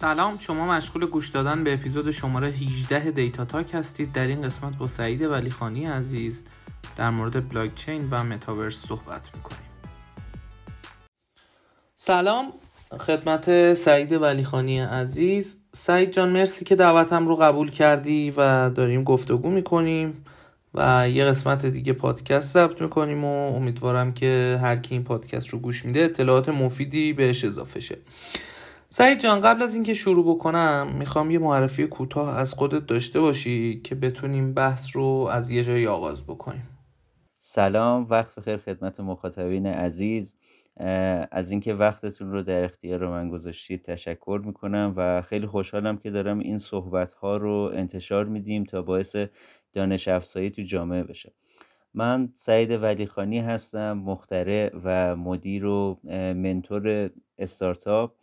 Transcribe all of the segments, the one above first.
سلام شما مشغول گوش دادن به اپیزود شماره 18 Data Talk هستید. در این قسمت با سعید ولیخانی عزیز در مورد بلاک چین و متاورس صحبت می‌کنیم. سلام خدمت سعید ولیخانی عزیز. سعید جان مرسی که دعوتم رو قبول کردی و داریم گفتگو می‌کنیم و یه قسمت دیگه پادکست ضبط می‌کنیم و امیدوارم که هر کی این پادکست رو گوش میده اطلاعات مفیدی بهش اضافه شه. سعید جان قبل از اینکه شروع بکنم می‌خوام یه معرفی کوتاه از خودت داشته باشی که بتونیم بحث رو از یه جایی آغاز بکنیم. سلام وقت بخیر خدمت مخاطبین عزیز. از اینکه وقتتون رو در اختیار من گذاشتید تشکر می‌کنم و خیلی خوشحالم که دارم این صحبت ها رو انتشار میدیم تا باعث دانش افزایی تو جامعه بشه. من سعید ولیخانی هستم مخترع و مدیر و منتور استارتاپ.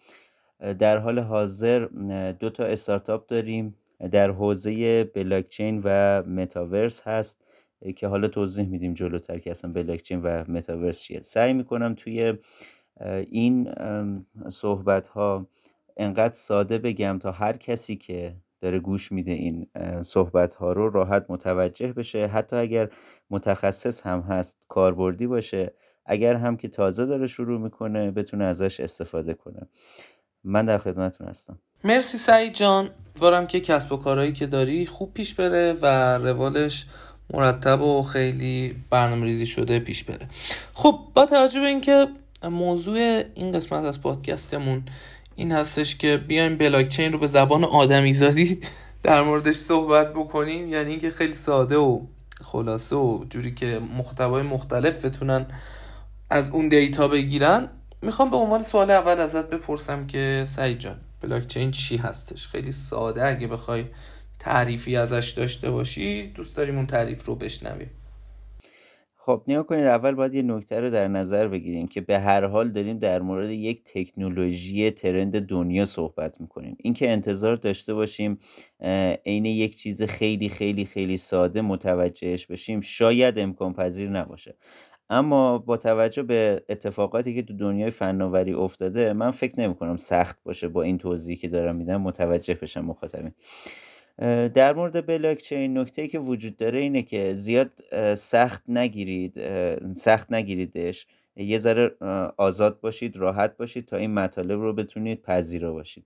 در حال حاضر دو تا استارتاپ داریم. در حوزه بلاکچین و متاورس هست که حالا توضیح میدیم جلوتر که اصلا بلاکچین و متاورس چیه. سعی می‌کنم توی این صحبت ها انقدر ساده بگم تا هر کسی که داره گوش میده این صحبت ها رو راحت متوجه بشه. حتی اگر متخصص هم هست کاربردی باشه اگر هم که تازه داره شروع می‌کنه بتونه ازش استفاده کنه. من در خدمتتون هستم. مرسی سعید جان. امیدوارم که کسب و کارهایی که داری خوب پیش بره و روالش مرتب و خیلی برنامه ریزی شده پیش بره. خب با توجه به اینکه موضوع این قسمت از پادکستمون این هستش که بیایم بلاکچین رو به زبان آدمی زادی در موردش صحبت بکنیم یعنی اینکه خیلی ساده و خلاصه و جوری که محتوای مختلف بتونن از اون دیتا بگیرن می‌خوام به عنوان سوال اول ازت بپرسم که سعید جان بلاکچین چی هستش؟ خیلی ساده اگه بخوای تعریفی ازش داشته باشی دوست داریم اون تعریف رو بشنویم. خب نیا کنید اول باید یه نکته رو در نظر بگیریم که به هر حال داریم در مورد یک تکنولوژی ترند دنیا صحبت می‌کنیم. اینکه انتظار داشته باشیم عین یک چیز خیلی خیلی خیلی ساده متوجهش بشیم شاید امکان پذیر نباشه. اما با توجه به اتفاقاتی که تو دنیای فناوری افتاده من فکر نمی کنم سخت باشه با این توضیحی که دارم میدم متوجه بشم مخاطبین. در مورد بلاکچین نکته که وجود داره اینه که زیاد سخت نگیرید سخت نگیریدش. یه ذره آزاد باشید راحت باشید تا این مطالب رو بتونید پذیرا باشید.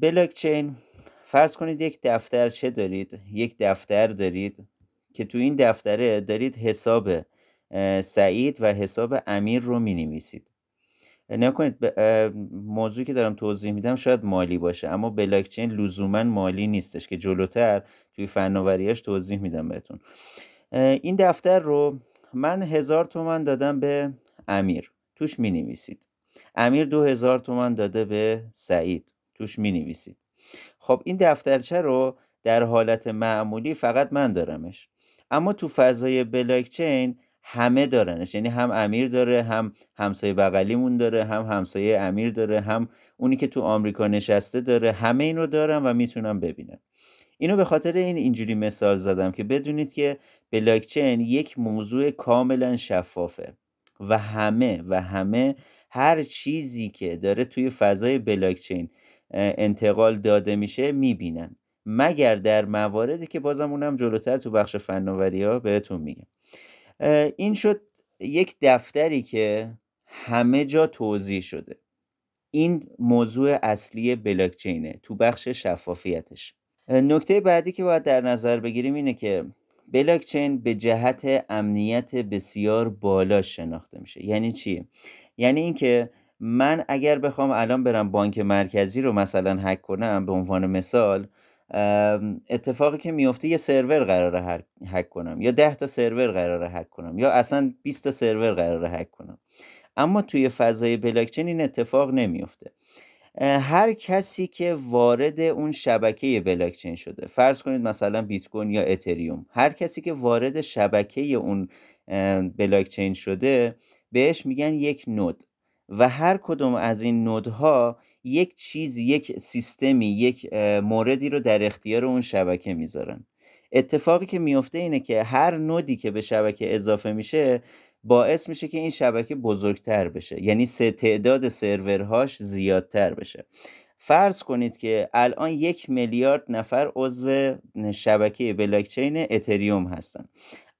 بلاکچین فرض کنید یک دفترچه دارید؟ یک دفتر دارید که تو این دفتره دارید حساب سعید و حساب امیر رو می نویسید نگاه کنید موضوعی که دارم توضیح میدم شاید مالی باشه اما بلاکچین لزوما مالی نیستش که جلوتر توی فناوریاش توضیح میدم بهتون. این دفتر رو من هزار تومن دادم به امیر. توش می نویسید امیر دو هزار تومن داده به سعید. توش می نویسید خب این دفترچه رو در حالت معمولی فقط من دارمش. اما تو فضای بلاکچین همه دارنش. یعنی هم امیر داره هم همسایه بغلیمون داره هم همسایه امیر داره هم اونی که تو آمریکا نشسته داره. همه این رو دارم و می‌تونم ببینم اینو به خاطر این اینجوری مثال زدم که بدونید که بلاکچین یک موضوع کاملا شفافه و همه و همه هر چیزی که داره توی فضای بلاکچین انتقال داده میشه می‌بینن. مگر در مواردی که بازم اونم جلوتر تو بخش فناوری ها بهتون میگم. این شد یک دفتری که همه جا توضیح شده. این موضوع اصلی بلاکچینه تو بخش شفافیتش. نکته بعدی که باید در نظر بگیریم اینه که بلاکچین به جهت امنیت بسیار بالا شناخته میشه. یعنی چی؟ یعنی اینکه من اگر بخوام الان برم بانک مرکزی رو مثلا هک کنم به عنوان مثال اتفاقی که میفته یه سرور قراره هک کنم یا ده تا سرور قراره هک کنم یا اصلا 20 تا سرور قراره هک کنم. اما توی فضای بلاکچین این اتفاق نمیفته هر کسی که وارد اون شبکه بلاکچین شده فرض کنید مثلا بیت کوین یا اتریوم هر کسی که وارد شبکه اون بلاکچین شده بهش میگن یک نود و هر کدوم از این نودها یک چیز یک سیستمی یک موردی رو در اختیار اون شبکه می‌ذارن. اتفاقی که میفته اینه که هر نودی که به شبکه اضافه میشه باعث میشه که این شبکه بزرگتر بشه. یعنی سه تعداد سرورهاش زیادتر بشه. فرض کنید که الان یک میلیارد نفر عضو شبکه بلاکچین اتریوم هستن.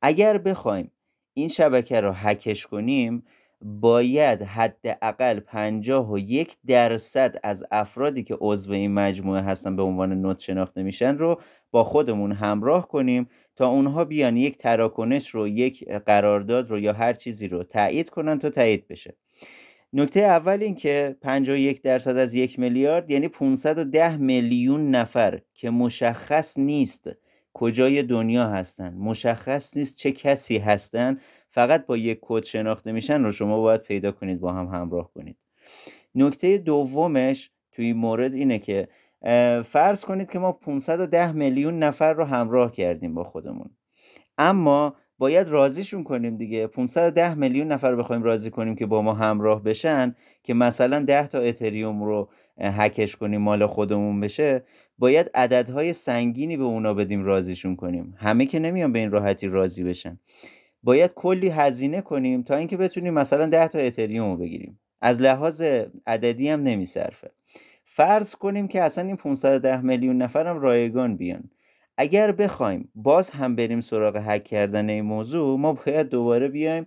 اگر بخوایم این شبکه رو هکش کنیم باید حداقل یک درصد از افرادی که عضو این مجموعه هستن به عنوان نوت شناخته میشن رو با خودمون همراه کنیم تا اونها بیان یک تراکنش رو یک قرارداد رو یا هر چیزی رو تایید کنن تا تایید بشه. نکته اول این که 51 درصد از یک میلیارد یعنی 510 میلیون نفر که مشخص نیست کجای دنیا هستن مشخص نیست چه کسی هستن فقط با یک کد شناخته میشن رو شما باید پیدا کنید با هم همراه کنید. نکته دومش توی مورد اینه که فرض کنید که ما 510 میلیون نفر رو همراه کردیم با خودمون. اما باید راضیشون کنیم دیگه. 510 میلیون نفر رو بخوایم راضی کنیم که با ما همراه بشن که مثلا 10 تا اتریوم رو هکش کنیم مال خودمون بشه باید عددهای سنگینی به اونا بدیم راضیشون کنیم. همه که نمیان به این راحتی راضی بشن. باید کلی هزینه کنیم تا اینکه بتونیم مثلا 10 تا اتریوم رو بگیریم. از لحاظ عددی هم نمیصرفه. فرض کنیم که اصلا این 510 میلیون نفرم رایگان بیان. اگر بخوایم باز هم بریم سراغ هک کردن این موضوع ما باید دوباره بیایم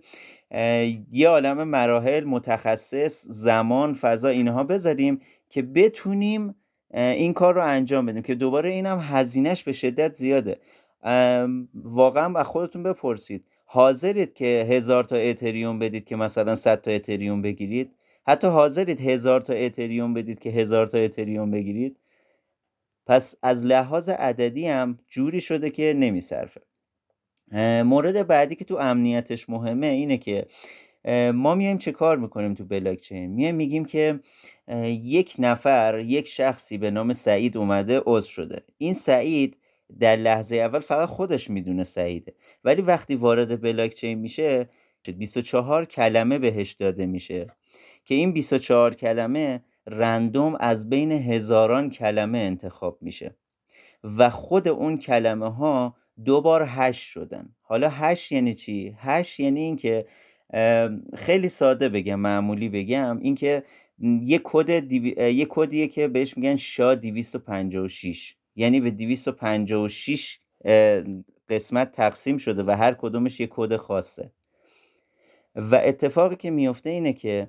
یه عالم مراحل متخصص زمان فضا اینها بذاریم که بتونیم این کار رو انجام بدیم. که دوباره اینم هزینهش به شدت زیاده. واقعا از خودتون بپرسید. حاضرید که هزار تا اتریوم بدید که مثلا 100 تا اتریوم بگیرید؟ حتی حاضرید هزار تا اتریوم بدید که هزار تا اتریوم بگیرید؟ پس از لحاظ عددی هم جوری شده که نمیصرفه. مورد بعدی که تو امنیتش مهمه اینه که ما میایم چه کار می‌کنیم تو بلاکچین میایم میگیم که یک نفر یک شخصی به نام سعید اومده عضو شده. این سعید در لحظه اول فقط خودش می‌دونه سعیده. ولی وقتی وارد بلاکچین میشه 24 کلمه بهش داده میشه. که این 24 کلمه رندوم از بین هزاران کلمه انتخاب میشه. و خود اون کلمه ها دو بار hash شدن. حالا hash یعنی چی؟ hash یعنی اینکه خیلی ساده بگم معمولی بگم. اینکه یه کد دیوی... یه کدیه که بهش میگن SHA 256 یعنی به 256 قسمت تقسیم شده و هر کدومش یه کد خاصه. و اتفاقی که میفته اینه که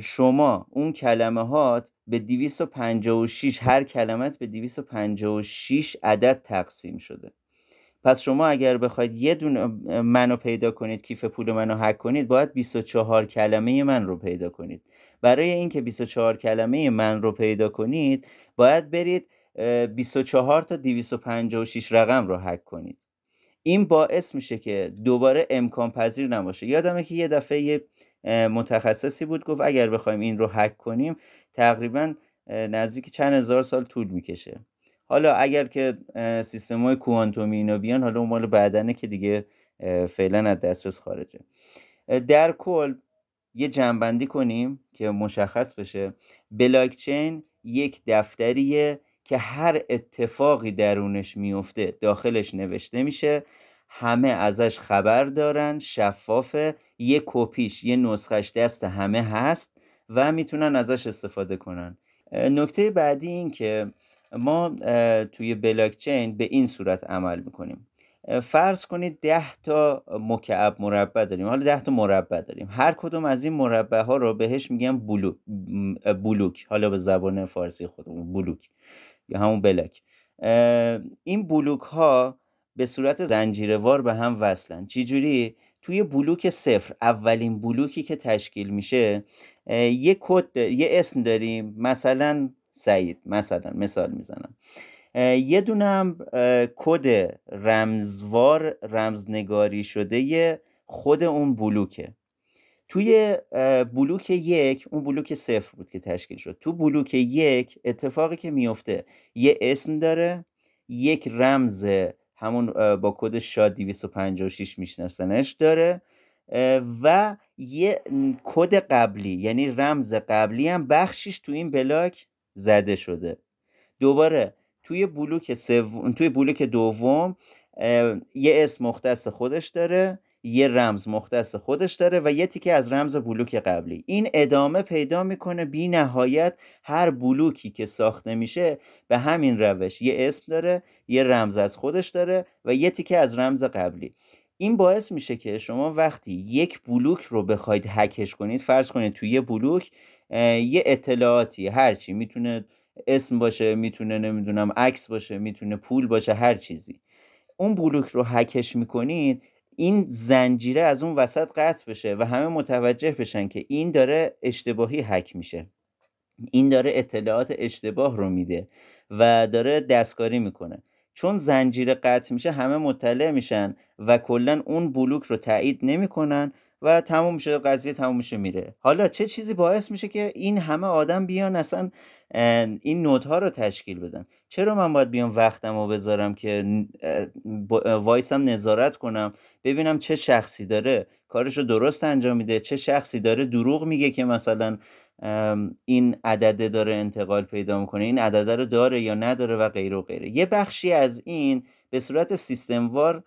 شما اون کلمه هات به 256 هر کلمت به 256 عدد تقسیم شده. پس شما اگر بخواید یه دونه منو پیدا کنید کیف پول منو حک کنید باید 24 کلمه من رو پیدا کنید. برای اینکه 24 کلمه من رو پیدا کنید باید برید 24 تا 256 رقم رو حک کنید. این باعث میشه که دوباره امکان پذیر نباشه. یادمه که یه دفعه یه متخصصی بود گفت اگر بخوایم این رو حک کنیم تقریبا نزدیک چند هزار سال طول می‌کشه. حالا اگر که سیستم های کوانتومی اینا بیان حالا اون مال بعدنه که دیگه فعلا از دسترس خارجه. در کل یه جنبندی کنیم که مشخص بشه. بلاکچین یک دفتریه که هر اتفاقی درونش میفته داخلش نوشته میشه همه ازش خبر دارن شفافه یه کپیش یه نسخش دست همه هست و می‌تونن ازش استفاده کنن. نکته بعدی این که ما توی بلاکچین به این صورت عمل می‌کنیم. فرض کنید ده تا مکعب مربع داریم. حالا ده تا مربع داریم. هر کدوم از این مربع ها رو بهش میگن بلوک بلوک. حالا به زبان فارسی خودمون بلوک. یا همون بلاک. این بلوک ها به صورت زنجیروار به هم وصلن. چجوری؟ توی بلوک صفر اولین بلوکی که تشکیل میشه یه کد یه اسم داریم. مثلا سعید مثلا مثال می‌زنم. یه دونه هم کد رمزوار رمزنگاری شده خود اون بلوکه. توی بلوک یک اون بلوک صفر بود که تشکیل شد. تو بلوک یک اتفاقی که میفته یه اسم داره یک رمز همون با کد شاد 256 میشناسنش داره و یه کد قبلی یعنی رمز قبلی هم بخشیش تو این بلاک زده شده. دوباره توی بلوک سوم توی بلوک دوم یه اسم مختص خودش داره یه رمز مختص خودش داره و یه تیکه از رمز بلوک قبلی. این ادامه پیدا می‌کنه بی نهایت هر بلوکی که ساخته میشه به همین روش. یه اسم داره یه رمز از خودش داره و یه تیکه از رمز قبلی. این باعث میشه که شما وقتی یک بلوک رو بخواید هکش کنید فرض کنید توی یه بلوک یه اطلاعاتی هرچی می‌تونه اسم باشه می‌تونه نمی‌دونم عکس باشه می‌تونه پول باشه هر چیزی. اون بلوک رو هکش می‌کنید این زنجیره از اون وسط قطع بشه و همه متوجه بشن که این داره اشتباهی هک میشه. این داره اطلاعات اشتباه رو میده و داره دستکاری می‌کنه. چون زنجیره قطع میشه همه مطلع میشن و کلا اون بلوک رو تایید نمی‌کنن و تموم میشه قضیه تموم میشه میره. حالا چه چیزی باعث میشه که این همه آدم بیان اصلا این نودها رو تشکیل بدن؟ چرا من باید بیام وقتم رو بذارم که وایسم نظارت کنم ببینم چه شخصی داره؟ کارش رو درست انجام میده چه شخصی داره دروغ میگه که مثلا این عدده داره انتقال پیدا می‌کنه این عدده رو داره یا نداره و غیره و غیره. یه بخشی از این به صورت سیستموار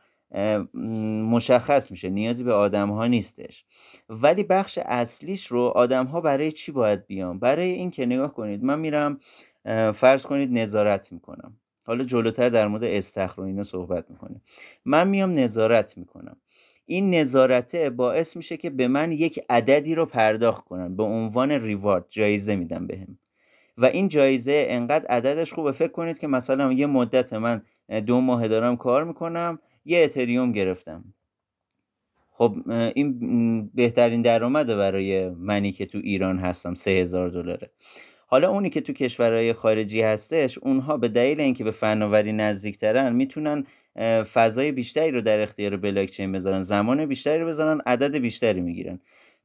مشخص میشه نیازی به آدم ها نیستش. ولی بخش اصلیش رو آدم ها برای چی باید بیان؟ برای این که نگاه کنید من میرم فرض کنید نظارت می‌کنم. حالا جلوتر در مورد استخر و اینا صحبت می‌کنه من میام نظارت می‌کنم. این نظارته باعث میشه که به من یک عددی رو پرداخت کنن. به عنوان ریوارد جایزه میدم بهم. و این جایزه انقدر عددش خوبه. فکر کنید که مثلا یه مدت من دو ماه دارم کار می‌کنم. یه اتریوم گرفتم. خب این بهترین درآمده برای منی که تو ایران هستم سه هزار دلاره. حالا اونی که تو کشورهای خارجی هستش اونها به دلیل اینکه به فناوری نزدیکترن می‌تونن فضای بیشتری رو در اختیار بلاکچین بذارن زمان بیشتری رو بذارن عدد بیشتری می‌گیرن.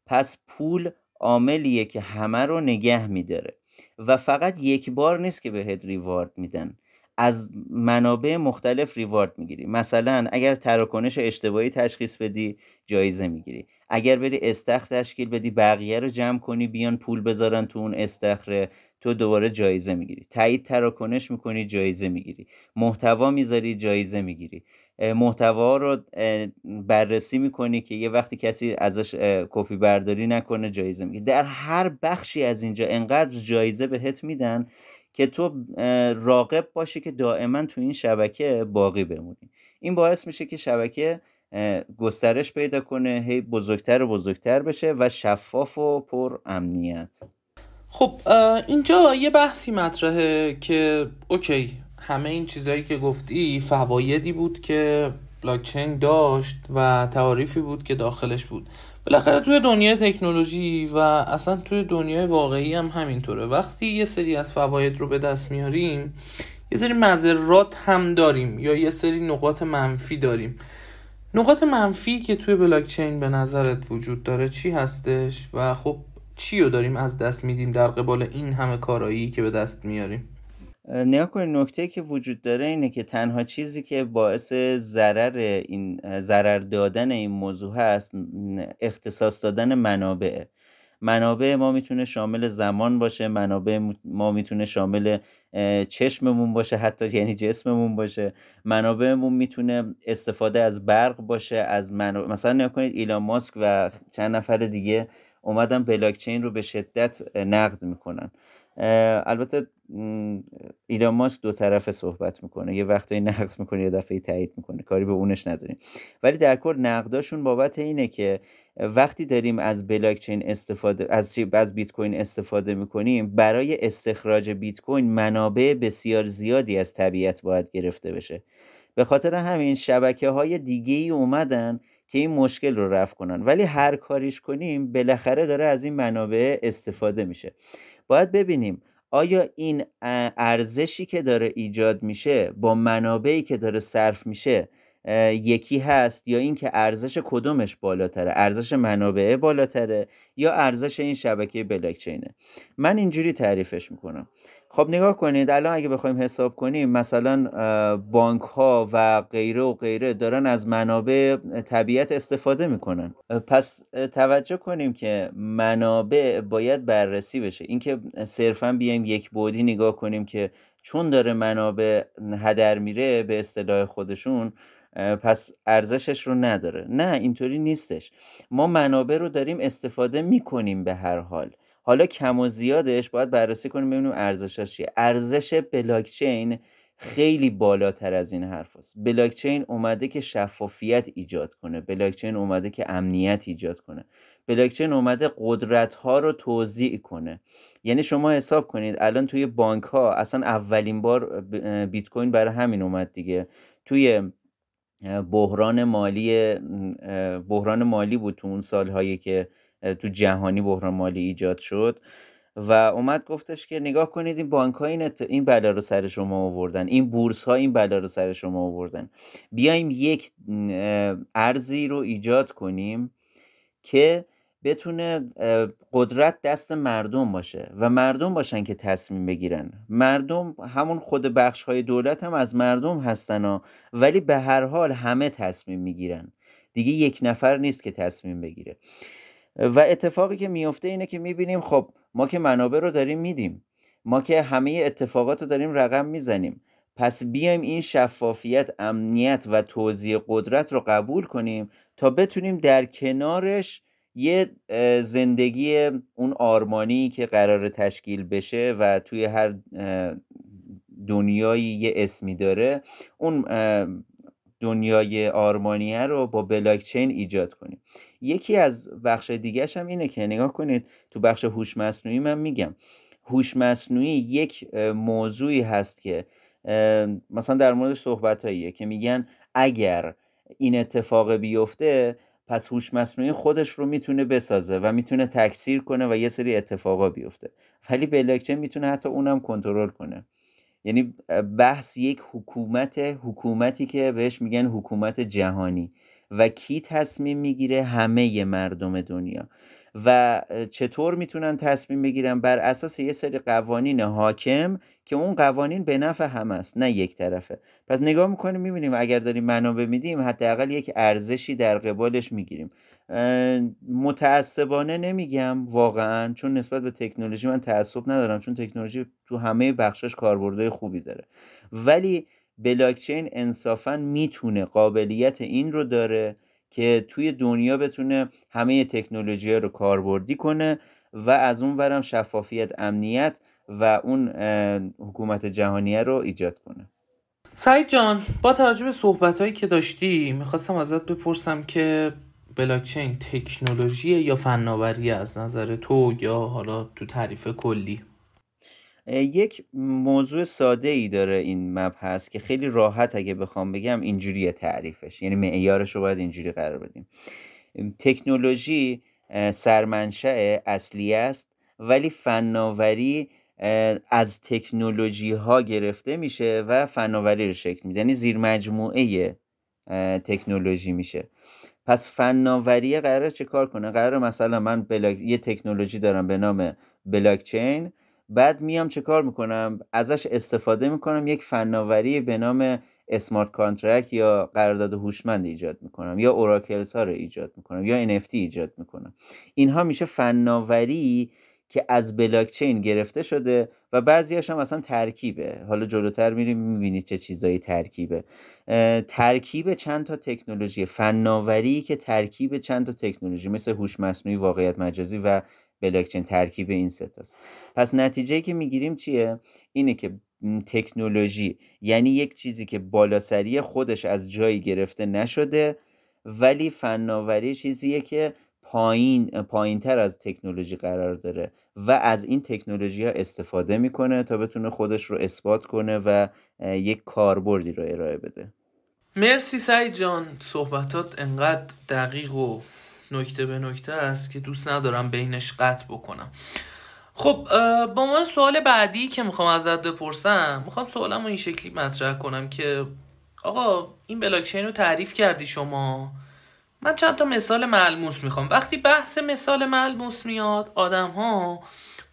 پس پول عاملیه که همه رو نگه میداره. و فقط یک بار نیست که بهت ریوارد میدن. از منابع مختلف ریوارد می‌گیری. مثلا اگر تراکنش اشتباهی تشخیص بدی جایزه می‌گیری. اگر بری استخر تشکیل بدی بقیه رو جمع کنی بیان پول بذارن تو اون استخره تو دوباره جایزه می‌گیری. تایید تراکنش می‌کنی جایزه می‌گیری. محتوا می‌ذاری جایزه می‌گیری. محتوا رو بررسی می‌کنی که یه وقتی کسی ازش کپی برداری نکنه جایزه می‌گیری. در هر بخشی از اینجا انقدر جایزه بهت میدن که تو راقب باشی که دائما تو این شبکه باقی بمونی. این باعث میشه که شبکه گسترش پیدا کنه هی بزرگتر و بزرگتر بشه و شفاف و پر امنیت. خب اینجا یه بحثی مطرحه که اوکی همه این چیزهایی که گفتی فوایدی بود که بلاکچین داشت و تعاریفی بود که داخلش بود. بالاخره توی دنیای تکنولوژی و اصلا توی دنیای واقعی هم همینطوره. وقتی یه سری از فواید رو به دست میاریم یه سری مذرات هم داریم یا یه سری نقاط منفی داریم. نقاط منفی که توی بلاکچین به نظرت وجود داره چی هستش؟ و خب چی رو داریم از دست میدیم در قبال این همه کارایی که به دست میاریم؟ نگاه کنید نکته که وجود داره اینه که تنها چیزی که باعث ضرر این ضرر دادن این موضوع هست اختصاص دادن منابع. منابع ما می‌تونه شامل زمان باشه منابع ما می‌تونه شامل چشممون باشه حتی یعنی جسممون باشه. منابعمون می‌تونه استفاده از برق باشه از منابع. مثلا نگاه کنید ایلان ماسک و چند نفر دیگه اومدن بلاکچین رو به شدت نقد می‌کنن. البته ایلان ماسک دو طرفه صحبت می‌کنه. یه وقتایی نقد می‌کنه یه دفعه تایید می‌کنه. کاری به اونش نداریم. ولی در کل نقداشون بابت اینه که وقتی داریم از بلاکچین استفاده از از بیت کوین استفاده می‌کنیم برای استخراج بیت کوین منابع بسیار زیادی از طبیعت باید گرفته بشه. به خاطر همین شبکه های دیگه ای اومدن که این مشکل رو رفع کنن. ولی هر کاریش کنیم بالاخره داره از این منابع استفاده میشه. باید ببینیم آیا این ارزشی که داره ایجاد میشه با منابعی که داره صرف میشه یکی هست یا اینکه ارزش کدومش بالاتره؟ ارزش منابع بالاتره یا ارزش این شبکه بلاکچینه؟ من اینجوری تعریفش می‌کنم. خب نگاه کنید الان اگه بخوایم حساب کنیم مثلا بانک ها و غیره و غیره دارن از منابع طبیعت استفاده می‌کنن. پس توجه کنیم که منابع باید بررسی بشه. اینکه صرفا بیایم یک بودی نگاه کنیم که چون داره منابع هدر میره به اصطلاح خودشون پس ارزشش رو نداره. نه اینطوری نیستش. ما منابع رو داریم استفاده می‌کنیم به هر حال. حالا کم و زیادش باید بررسی کنیم ببینیم ارزشش چیه. ارزش بلاکچین خیلی بالاتر از این حرف هست. بلاکچین اومده که شفافیت ایجاد کنه. بلاکچین اومده که امنیت ایجاد کنه. بلاکچین اومده قدرت ها رو توضیح کنه. یعنی شما حساب کنید الان توی بانک ها اصلا اولین بار بیت کوین برای همین اومد دیگه. توی بحران مالی بحران مالی بود تو اون سالهایی که تو جهانی بحران مالی ایجاد شد و اومد گفتش که نگاه کنید این بانک ها این, این بلا رو سر شما آوردن این بورس ها این بلا رو سر شما آوردن. بیایم یک ارزی رو ایجاد کنیم که بتونه قدرت دست مردم باشه و مردم باشن که تصمیم بگیرن. مردم همون خود بخش های دولت هم از مردم هستن ها ولی به هر حال همه تصمیم می‌گیرن. دیگه یک نفر نیست که تصمیم بگیره. و اتفاقی که میفته اینه که می‌بینیم خب ما که منابع رو داریم میدیم. ما که همه اتفاقات رو داریم رقم می‌زنیم. پس بیایم این شفافیت امنیت و توزیع قدرت رو قبول کنیم تا بتونیم در کنارش یه زندگی اون آرمانی که قرار تشکیل بشه و توی هر دنیایی یه اسمی داره اون دنیای آرمانیه رو با بلاکچین ایجاد کنیم. یکی از بخش دیگهش هم اینه که نگاه کنید تو بخش هوش مصنوعی من میگم. هوش مصنوعی یک موضوعی هست که مثلا در موردش صحبت که میگن اگر این اتفاق بیفته پس هوش مصنوعی خودش رو می‌تونه بسازه و می‌تونه تکثیر کنه و یه سری اتفاقا بیفته. ولی بلاکچین می‌تونه حتی اونم کنترل کنه. یعنی بحث یک حکومت حکومتی که بهش میگن حکومت جهانی. و کی تصمیم می‌گیره همه مردم دنیا؟ و چطور می‌تونن تصمیم بگیرن بر اساس یه سری قوانین حاکم که اون قوانین به نفع هم است نه یک طرفه؟ پس نگاه می‌کنیم می‌بینیم اگر داریم منابع میدیم حداقل یک ارزشی در قبالش می‌گیریم. متعصبانه نمیگم واقعا چون نسبت به تکنولوژی من تعصب ندارم چون تکنولوژی تو همه بخشش کاربردهای خوبی داره. ولی بلاکچین انصافا می‌تونه قابلیت این رو داره که توی دنیا بتونه همه تکنولوژی رو کاربردی کنه و از اون ورم شفافیت امنیت و اون حکومت جهانیه رو ایجاد کنه. سعید جان با توجه به صحبت هایی که داشتی می‌خواستم ازت بپرسم که بلاکچین تکنولوژی یا فناوری از نظر تو یا حالا تو تعریف کلی؟ یک موضوع ساده ای داره این مبحث که خیلی راحت اگه بخوام بگم اینجوری تعریفش. یعنی معیارش رو باید اینجوری قرار بدیم. تکنولوژی سرمنشأ اصلی است ولی فناوری از تکنولوژی ها گرفته میشه و فناوری رو شکل میده. یعنی زیر مجموعه تکنولوژی میشه. پس فناوری قرار چه کار کنه؟ قرار مثلا من بلاک... یه تکنولوژی دارم به نام بلاکچین. بعد میام چه کار می‌کنم؟ ازش استفاده می‌کنم یک فناوری به نام smart contract یا قرارداد هوشمند ایجاد می‌کنم یا oracles ها رو ایجاد می‌کنم یا NFT ایجاد می‌کنم. اینها میشه فناوری که از بلاکچین گرفته شده و بعضیاش هم اصلا ترکیبه. حالا جلوتر میریم می‌بینید چه چیزایی ترکیبه. ترکیب چند تا تکنولوژی فناوری که ترکیب چند تا تکنولوژی مثل هوش مصنوعی واقعیت مجازی و بلاکچین ترکیب این ستاست پس نتیجه که می‌گیریم چیه؟ اینه که تکنولوژی یعنی یک چیزی که بالاسری خودش از جایی گرفته نشده ولی فناوری چیزیه که پایین پایین تر از تکنولوژی قرار داره و از این تکنولوژی ها استفاده می‌کنه تا بتونه خودش رو اثبات کنه و یک کاربردی رو ارائه بده. مرسی سعید جان. صحبتات انقدر دقیق و نکته به نکته است که دوست ندارم بینش قطع بکنم. خب با من سوال بعدی که می‌خوام ازت بپرسم می‌خوام سوالم رو این شکلی مطرح کنم که آقا این بلاکچین رو تعریف کردی شما؟ من چند تا مثال ملموس می‌خوام. وقتی بحث مثال ملموس میاد آدم ها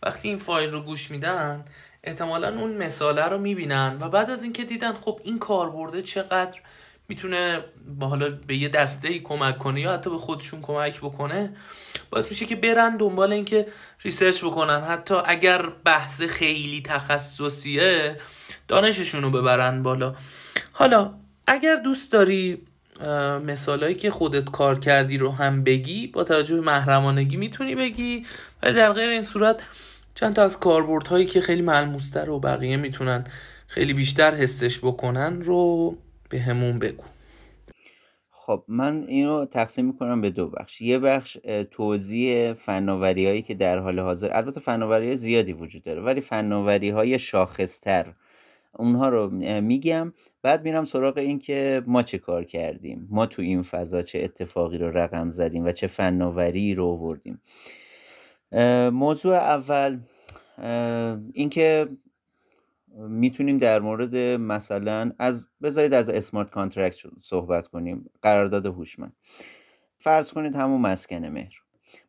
وقتی این فایل رو گوش میدن احتمالا اون مثاله رو می‌بینن و بعد از اینکه دیدن خب این کاربرده چقدر می‌تونه با حالا به یه دسته ای کمک کنه یا حتی به خودشون کمک بکنه باعث میشه که برن دنبال اینکه ریسرچ بکنن. حتی اگر بحث خیلی تخصصیه دانششون رو ببرن بالا. حالا اگر دوست داری مثالایی که خودت کار کردی رو هم بگی با توجه به محرمانگی می‌تونی بگی. ولی در غیر این صورت چند تا از کاربردهایی که خیلی ملموستر و بقیه می‌تونن خیلی بیشتر حسش بکنن رو همون بگو. خب من اینو تقسیم می‌کنم به دو بخش. یه بخش توضیح فناوری هایی که در حال حاضر البته فناوری زیادی وجود داره ولی فناوری های شاخصتر. اونها رو میگم. بعد میرم سراغ این که ما چه کار کردیم ما تو این فضا چه اتفاقی رو رقم زدیم و چه فناوری رو آوردیم. موضوع اول اینکه می‌تونیم در مورد مثلا از بذارید از smart contract صحبت کنیم قرارداد هوشمند. فرض کنید همون مسکن مهر.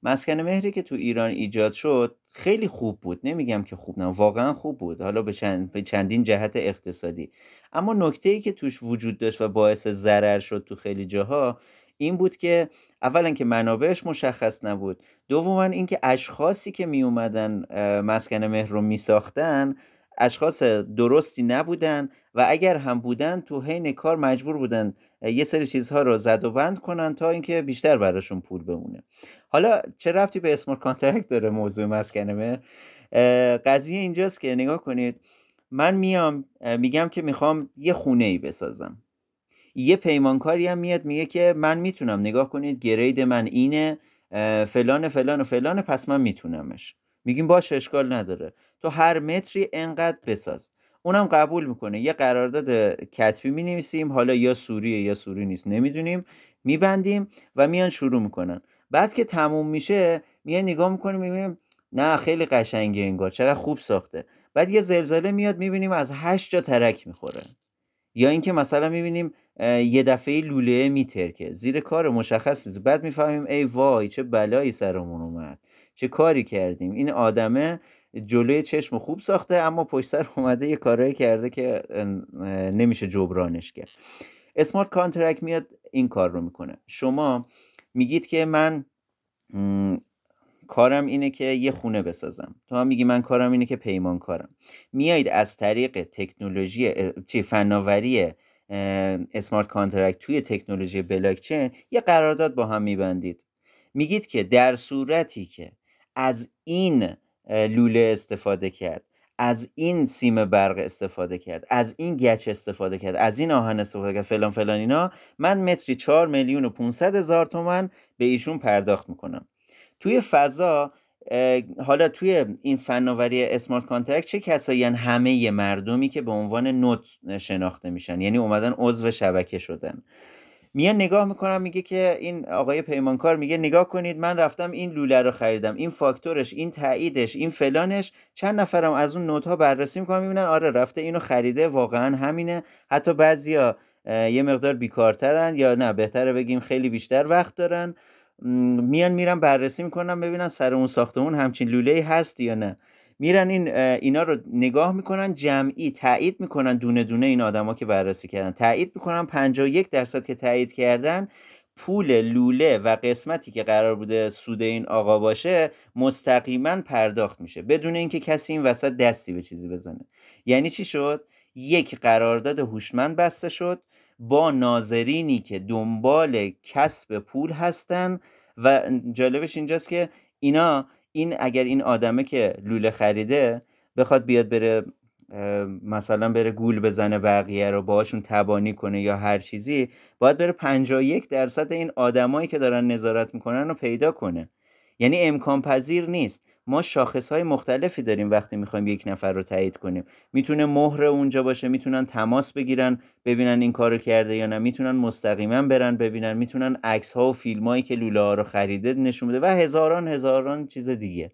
مسکن مهری که تو ایران ایجاد شد خیلی خوب بود. نمیگم که خوب نه واقعا خوب بود. حالا به, چند، به چندین جهت اقتصادی. اما نکته ای که توش وجود داشت و باعث ضرر شد تو خیلی جاها این بود که اولا که منابعش مشخص نبود. دوما اینکه اشخاصی که می اومدن مسکن مهر رو می ساختن اشخاص درستی نبودن و اگر هم بودن تو حین کار مجبور بودن یه سری چیزها رو زد و بند کنن تا اینکه بیشتر براشون پول بمونه. حالا چه رفتی به اسمارت کانترکت داره موضوع مسکنمه قضیه اینجاست که نگاه کنید من میام میگم که می‌خوام یه خونه ای بسازم. یه پیمانکاری هم میاد میگه که من می‌تونم. نگاه کنید گرید من اینه فلان فلان و فلان پس من میتونمش. میگیم باش اشکال نداره. تو هر متری انقدر بساز. اونم قبول می‌کنه. یه قرارداد کتبی می نویسیم حالا یا سوریه یا سوری نیست. نمی‌دونیم. میبندیم و میان شروع می‌کنن. بعد که تموم میشه میان نگاه می‌کنیم می‌بینیم نه خیلی قشنگه انگار. چقدر خوب ساخته. بعد یه زلزله میاد می‌بینیم از هشت جا ترک می‌خوره. یا اینکه مثلا می‌بینیم یه دفعه لوله میترکه. زیر کار مشخص بعد می‌فهمیم ای وای چه بلایی سرمون اومد. چه کاری کردیم؟ این آدمه جلوی چشم خوب ساخته اما پشت سر اومده یه کارایی کرده که نمیشه جبرانش کرد. smart contract میاد این کار رو می‌کنه. شما میگید که من کارم اینه که یه خونه بسازم. تو هم میگی من کارم اینه که پیمان کارم. میایید از طریق تکنولوژی چی فناوری smart contract توی تکنولوژی بلاکچین یه قرارداد با هم میبندید. میگید که در صورتی که از این لوله استفاده کرد از این سیم برق استفاده کرد از این گچ استفاده کرد از این آهن استفاده کرد فلان فلان اینا. من متری 4 میلیون و 500 هزار تومن به ایشون پرداخت می‌کنم. توی فضا حالا توی این فناوری smart contract چه کسایی همه مردمی که به عنوان node شناخته میشن یعنی اومدن عضو شبکه شدن. میان نگاه می‌کنم میگه که این آقای پیمانکار میگه نگاه کنید من رفتم این لوله رو خریدم این فاکتورش این تاییدش این فلانش. چند نفرم از اون node ها بررسی می‌کنم می‌بینن آره رفته اینو خریده واقعا همینه. حتی بعضیا یه مقدار بیکارترن یا نه بهتره بگیم خیلی بیشتر وقت دارن. میان میرن بررسی می‌کنن ببینن سر اون ساختمون همچین لوله هست یا نه. میرن این اینا رو نگاه می‌کنن جمعی تایید می‌کنن دونه دونه این آدما که بررسی کردن. تایید می‌کنن 51 درصد که تایید کردن پول لوله و قسمتی که قرار بوده سود این آقا باشه مستقیما پرداخت میشه بدون اینکه کسی این وسط دستی به چیزی بزنه. یعنی چی شد؟ یک قرارداد هوشمند بسته شد با ناظرینی که دنبال کسب پول هستن و جالبش اینجاست که اینا این اگر این آدمه که لوله خریده بخواد بیاد بره مثلا بره گول بزنه بقیه رو باهاشون تبانی کنه یا هر چیزی باید بره 51 درصد این آدمایی که دارن نظارت می‌کنن رو پیدا کنه. یعنی امکان پذیر نیست. ما شاخص های مختلفی داریم وقتی می‌خوایم یک نفر رو تایید کنیم. می‌تونه مهر اونجا باشه می‌تونن تماس بگیرن ببینن این کارو کرده یا نه. می‌تونن مستقیما برن ببینن. می‌تونن عکس ها و فیلم هایی که لوله ها رو خریده نشون بده و هزاران هزاران چیز دیگه.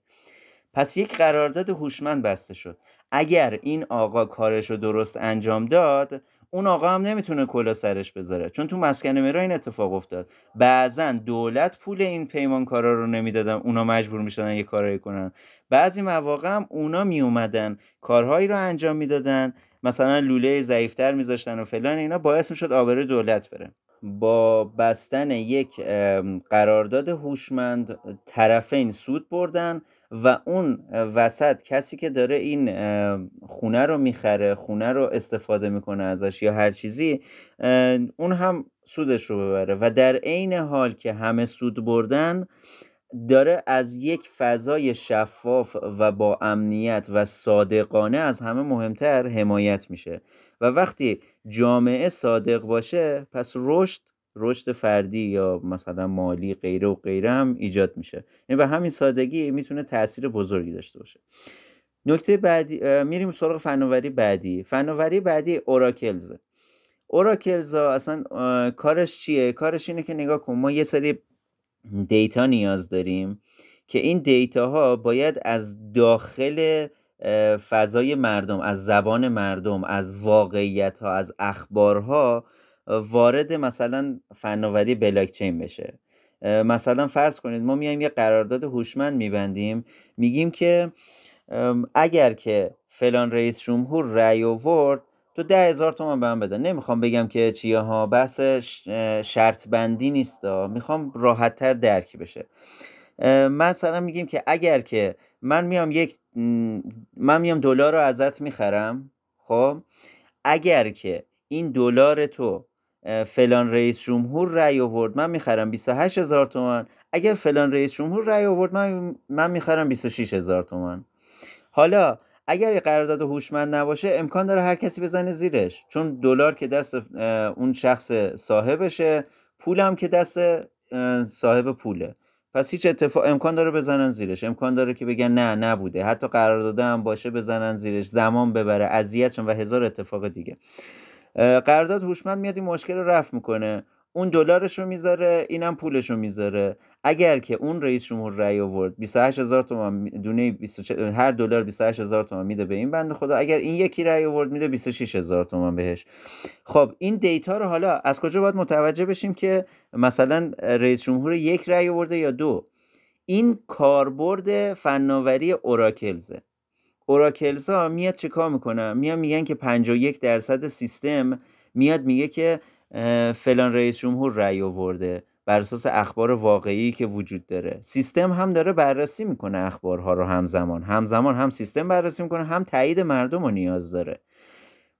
پس یک قرارداد هوشمند بسته شد. اگر این آقا کارش رو درست انجام داد اون آقا هم نمی‌تونه کلا سرش بذاره. چون تو مسکن مرا این اتفاق افتاد. بعضا دولت پول این پیمانکارا رو نمی‌دادن. اونا مجبور می‌شدن یه کارایی کنن. بعضی مواقع هم اونا میومدن کارهایی رو انجام می‌دادن. مثلا لوله ضعیفتر میذاشتن و فلان اینا. باعث می‌شد آبروی دولت بره. با بستن یک قرارداد هوشمند طرفین سود بردن و اون وسط کسی که داره این خونه رو می‌خره خونه رو استفاده می‌کنه ازش یا هر چیزی اون هم سودش رو ببره. و در عین حال که همه سود بردن داره از یک فضای شفاف و با امنیت و صادقانه از همه مهمتر حمایت میشه. و وقتی جامعه صادق باشه پس رشد رشد فردی یا مثلا مالی غیره و غیره هم ایجاد میشه. یعنی به همین سادگی می‌تونه تاثیر بزرگی داشته باشه. نکته بعدی میریم سراغ فناوری بعدی. فناوری بعدی اوراکلز. اوراکلز اصلا کارش چیه؟ کارش اینه که نگاه کن ما یه سری دیتا نیاز داریم که این دیتا ها باید از داخل فضای مردم از زبان مردم از واقعیت ها از اخبارها وارد مثلا فناوری بلاکچین بشه. مثلا فرض کنید ما میایم یه قرارداد هوشمند میبندیم میگیم که اگر که فلان رئیس جمهور رأی آورد تو ده هزار تومن به من بده. نمی‌خوام بگم که چیه ها بحث شرط بندی نیست می‌خوام راحت تر درکی بشه مثلا میگیم که اگر که من میام یک من میام دلار رو ازت می‌خرم خب؟ اگر که این دلار تو فلان رئیس جمهور رأی آورد من می‌خرم 28 هزار تومن اگر فلان رئیس جمهور رأی آورد من من می‌خرم 26 هزار تومن حالا اگر قرارداد هوشمند نباشه امکان داره هر کسی بزنه زیرش. چون دلار که دست اون شخص صاحبشه پولم که دست صاحب پوله. پس هیچ اتفاق امکان داره بزنن زیرش. امکان داره که بگن نه نبوده. حتی قرارداد هم باشه بزنن زیرش. زمان ببره. اذیت و هزار اتفاق دیگه. قرارداد هوشمند میاد این مشکل رو رفع می‌کنه. اون دلارش رو می‌ذاره اینم پولش رو می‌ذاره. اگر که اون رئیس جمهور رأی آورد 28 هزار تومان دونه هر دلار 28 هزار تومان میده به این بنده خدا. اگر این یکی رأی آورد میده 26 هزار تومان بهش. خب این دیتا رو حالا از کجا باید متوجه بشیم که مثلا رئیس جمهور یک رأی آورده یا دو؟ این کاربرد فناوری اوراکلزه. اوراکلز ها میاد چیکار می‌کنه؟ میاد میگن که 51 درصد سیستم میاد میگه که فلان رئیس جمهور رأی آورده بر اساس اخبار واقعی که وجود داره. سیستم هم داره بررسی می‌کنه اخبارها رو همزمان. همزمان هم سیستم بررسی می‌کنه هم تایید مردم رو نیاز داره.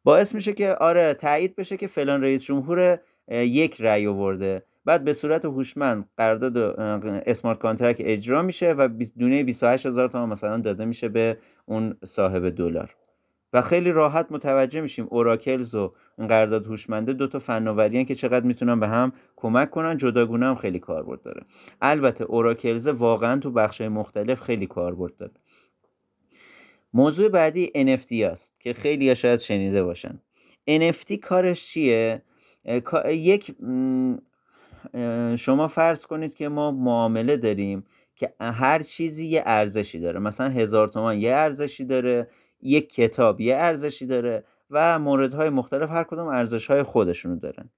باعث میشه که آره تایید بشه که فلان رئیس جمهور یک رأی آورده. بعد به صورت هوشمند قرارداد smart contract اجرا میشه و دونه 28 هزار تومان مثلا داده میشه به اون صاحب دلار. و خیلی راحت متوجه میشیم اوراکلز و این قرارداد هوشمنده دو تا فناوری که چقدر می‌تونن به هم کمک کنن جداگونه هم خیلی کاربرد داره. البته اوراکلز واقعا تو بخشهای مختلف خیلی کاربرد داره. موضوع بعدی NFT است که خیلی شاید شنیده باشن. NFT کارش چیه؟ یک شما فرض کنید که ما معامله داریم که هر چیزی یه ارزشی داره. مثلا هزار تومان یه ارزشی داره. یک کتاب یه ارزشی داره و موردهای مختلف هر کدوم ارزش های خودشونو دارن.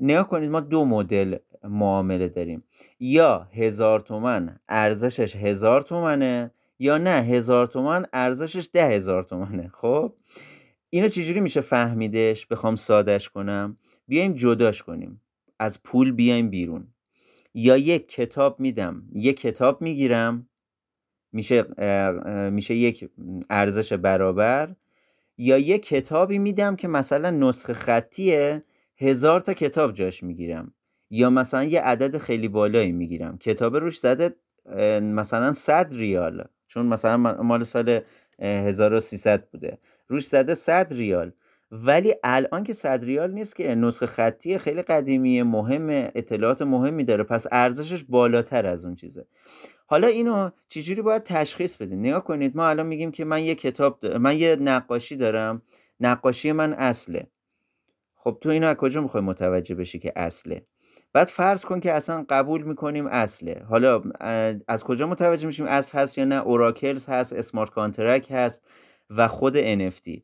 نگاه کنید ما دو مدل معامله داریم. یا هزار تومن ارزشش هزار تومنه یا نه هزار تومن ارزشش ده هزار تومنه. خب؟ اینو چجوری میشه فهمیدش؟ بخوام سادش کنم. بیایم جداش کنیم. از پول بیایم بیرون. یا یک کتاب میدم یک کتاب می‌گیرم. میشه میشه یک ارزش برابر یا یک کتابی میدم که مثلا نسخه خطیه هزار تا کتاب جاش می‌گیرم یا مثلا یه عدد خیلی بالایی می‌گیرم. کتاب روش زده مثلا 100 ریال چون مثلا مال سال 1300 بوده. روش زده 100 ریال. ولی الان که 100 ریال نیست که نسخه خطی خیلی قدیمی مهم اطلاعات مهمی داره. پس ارزشش بالاتر از اون چیزه. حالا اینو چجوری باید تشخیص بدیم؟ نگاه کنید ما الان میگیم که من یه کتاب من یه نقاشی دارم. نقاشی من اصله. خب تو اینو از کجا می‌خوای متوجه بشی که اصله؟ بعد فرض کن که اصلا قبول می‌کنیم اصله. حالا از کجا متوجه میشیم اصل هست یا نه؟ اوراکلز هست اسمارت کانترک هست و خود NFT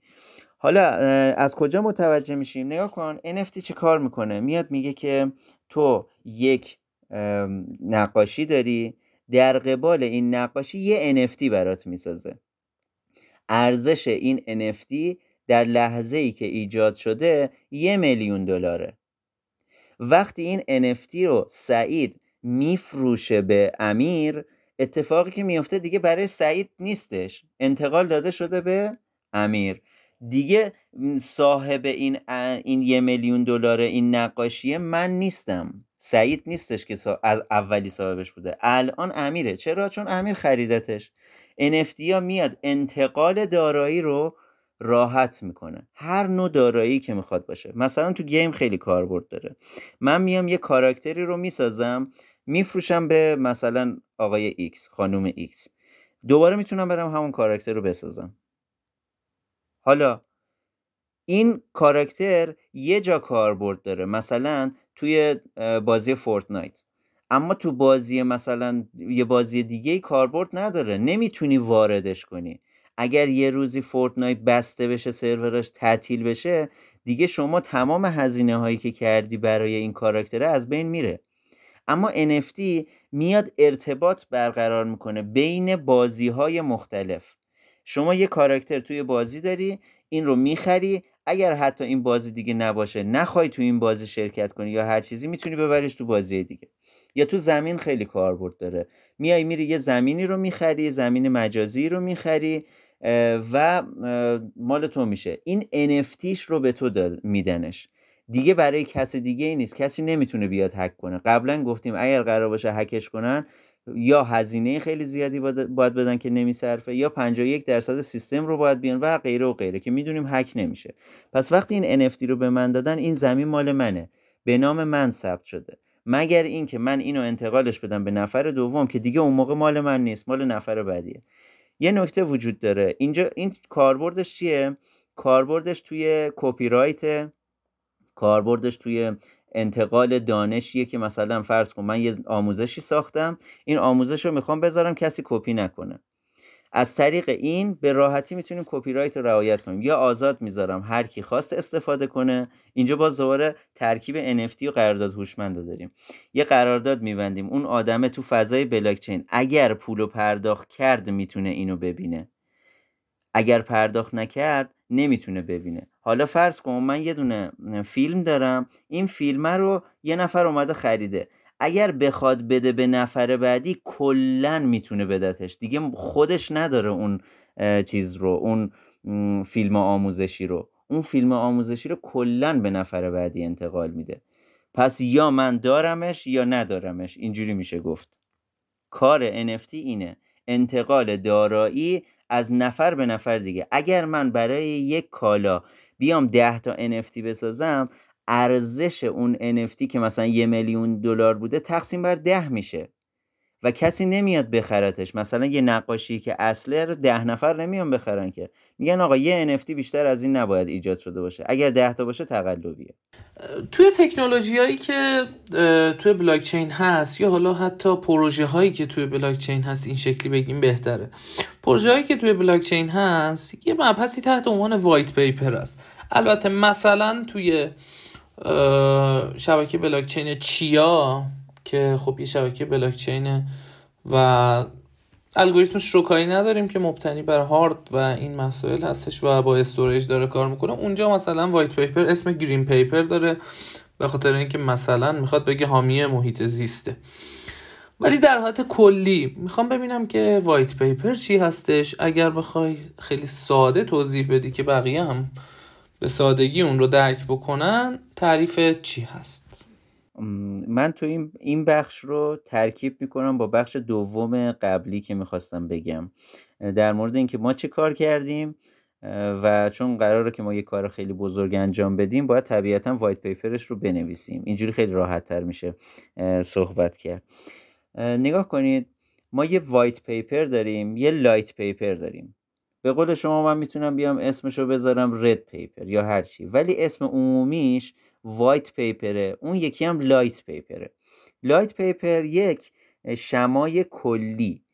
حالا از کجا متوجه میشیم؟ نگاه کن NFT چه کار می‌کنه؟ میاد میگه که تو یک نقاشی داری در قبال این نقاشی یه NFT برات می‌سازه. ارزش این NFT در لحظه ای که ایجاد شده یه میلیون دلاره. وقتی این NFT رو سعید میفروشه به امیر اتفاقی که میفته دیگه برای سعید نیستش. انتقال داده شده به امیر. دیگه صاحب این این یه میلیون دلار این نقاشیه من نیستم. سعید نیستش که از اولی صاحبش بوده. الان امیره. چرا؟ چون امیر خریدتش. NFT ها میاد. انتقال دارایی رو راحت می‌کنه. هر نوع دارایی که می‌خواد باشه. مثلا تو گیم خیلی کاربرد داره. من میام یه کاراکتری رو می‌سازم میفروشم به مثلا آقای X خانوم X دوباره می‌تونم برم همون کاراکتر رو بسازم. حالا این کاراکتر یه جا کاربرد داره مثلا توی بازی فورتنایت. اما تو بازی مثلا یه بازی دیگه کاربرد نداره نمی‌تونی واردش کنی. اگر یه روزی فورتنایت بسته بشه سرورش تعطیل بشه دیگه شما تمام هزینه هایی که کردی برای این کاراکتره از بین میره. اما NFT میاد ارتباط برقرار می‌کنه بین بازی های مختلف. شما یه کاراکتر توی بازی داری این رو می‌خری. اگر حتی این بازی دیگه نباشه نخوای تو این بازی شرکت کنی یا هر چیزی می‌تونی ببریش تو بازی دیگه. یا تو زمین خیلی کاربرد داره. میای میری یه زمینی رو می‌خری زمین مجازی رو می‌خری و مال تو میشه. این NFTش رو به تو میدنش. دیگه برای کس دیگه ای نیست. کسی نمی‌تونه بیاد هک کنه. قبلا گفتیم اگر قرار باشه هکش کنن یا هزینه خیلی زیادی باید بدن که نمیصرفه یا 51 درصد سیستم رو باید بیان و غیره و غیره که می‌دونیم هک نمیشه. پس وقتی این NFT رو به من دادن این زمین مال منه. به نام من ثبت شده. مگر اینکه من اینو انتقالش بدم به نفر دوم که دیگه اون موقع مال من نیست مال نفر بعدیه. یه نکته وجود داره. اینجا این کاربردش چیه؟ کاربردش توی کپی رایت کاربردش توی انتقال دانشیه که مثلا فرض کن من یه آموزشی ساختم این آموزش رو می‌خوام بذارم کسی کپی نکنه. از طریق این به راحتی می‌تونیم کپی رایت رو رعایت کنیم. یا آزاد می‌ذارم هر کی خواست استفاده کنه. اینجا باز دوباره ترکیب NFT و قرارداد هوشمند داریم. یه قرارداد میبندیم. اون آدمه تو فضای بلاکچین اگر پول پرداخت کرد می‌تونه اینو ببینه. اگر پرداخت نکرد نمی‌تونه ببینه. حالا فرض کن من یه دونه فیلم دارم این فیلم رو یه نفر اومده خریده. اگر بخواد بده به نفر بعدی کلا می‌تونه بدتش. دیگه خودش نداره اون چیز رو اون فیلم آموزشی رو. اون فیلم آموزشی رو کلا به نفر بعدی انتقال میده. پس یا من دارمش یا ندارمش. اینجوری میشه گفت. کار NFT اینه. انتقال دارایی از نفر به نفر دیگه. اگر من برای یک کالا بیام ده تا NFT بسازم ارزش اون NFT که مثلا یه میلیون دلار بوده تقسیم بر ده میشه. و کسی نمیاد بخرتش. مثلا یه نقاشی که اصله رو ده نفر نمیان بخرن که. میگن آقا یه NFT بیشتر از این نباید ایجاد شده باشه. اگر ده تا باشه تقلبیه. توی تکنولوژی هایی که توی بلاکچین هست یا حالا حتی پروژه هایی که توی بلاکچین هست این شکلی بگیم بهتره. پروژه هایی که توی بلاکچین هست یه مبحثی تحت عنوان white paper است. البته مثلا توی شبکه بلاکچین Chia که خب یه شبکه بلاکچینه و الگوریتمش شوکایی نداریم که مبتنی بر هارد و این مسائل هستش و با storage داره کار می‌کنه. اونجا مثلا white paper اسم green paper داره به خاطر اینکه مثلا می‌خواد بگه حامی محیط زیسته. ولی در حالت کلی می‌خوام ببینم که وایت پیپر چی هستش. اگر بخوای خیلی ساده توضیح بدی که بقیه هم به سادگی اون رو درک بکنن تعریف چی هست؟ من تو این این بخش رو ترکیب می‌کنم با بخش دوم قبلی که می‌خواستم بگم. در مورد اینکه ما چه کار کردیم و چون قراره که ما یه کار خیلی بزرگ انجام بدیم باید طبیعتا white paper ش رو بنویسیم. اینجوری خیلی راحت تر میشه صحبت کرد. نگاه کنید ما یه white paper داریم یه lite paper داریم. به قول شما من می‌تونم بیام اسمشو بذارم red paper یا هرچی ولی اسم عمومیش white paper ه اون یکی هم lite paper ه lite paper یک شمای کلی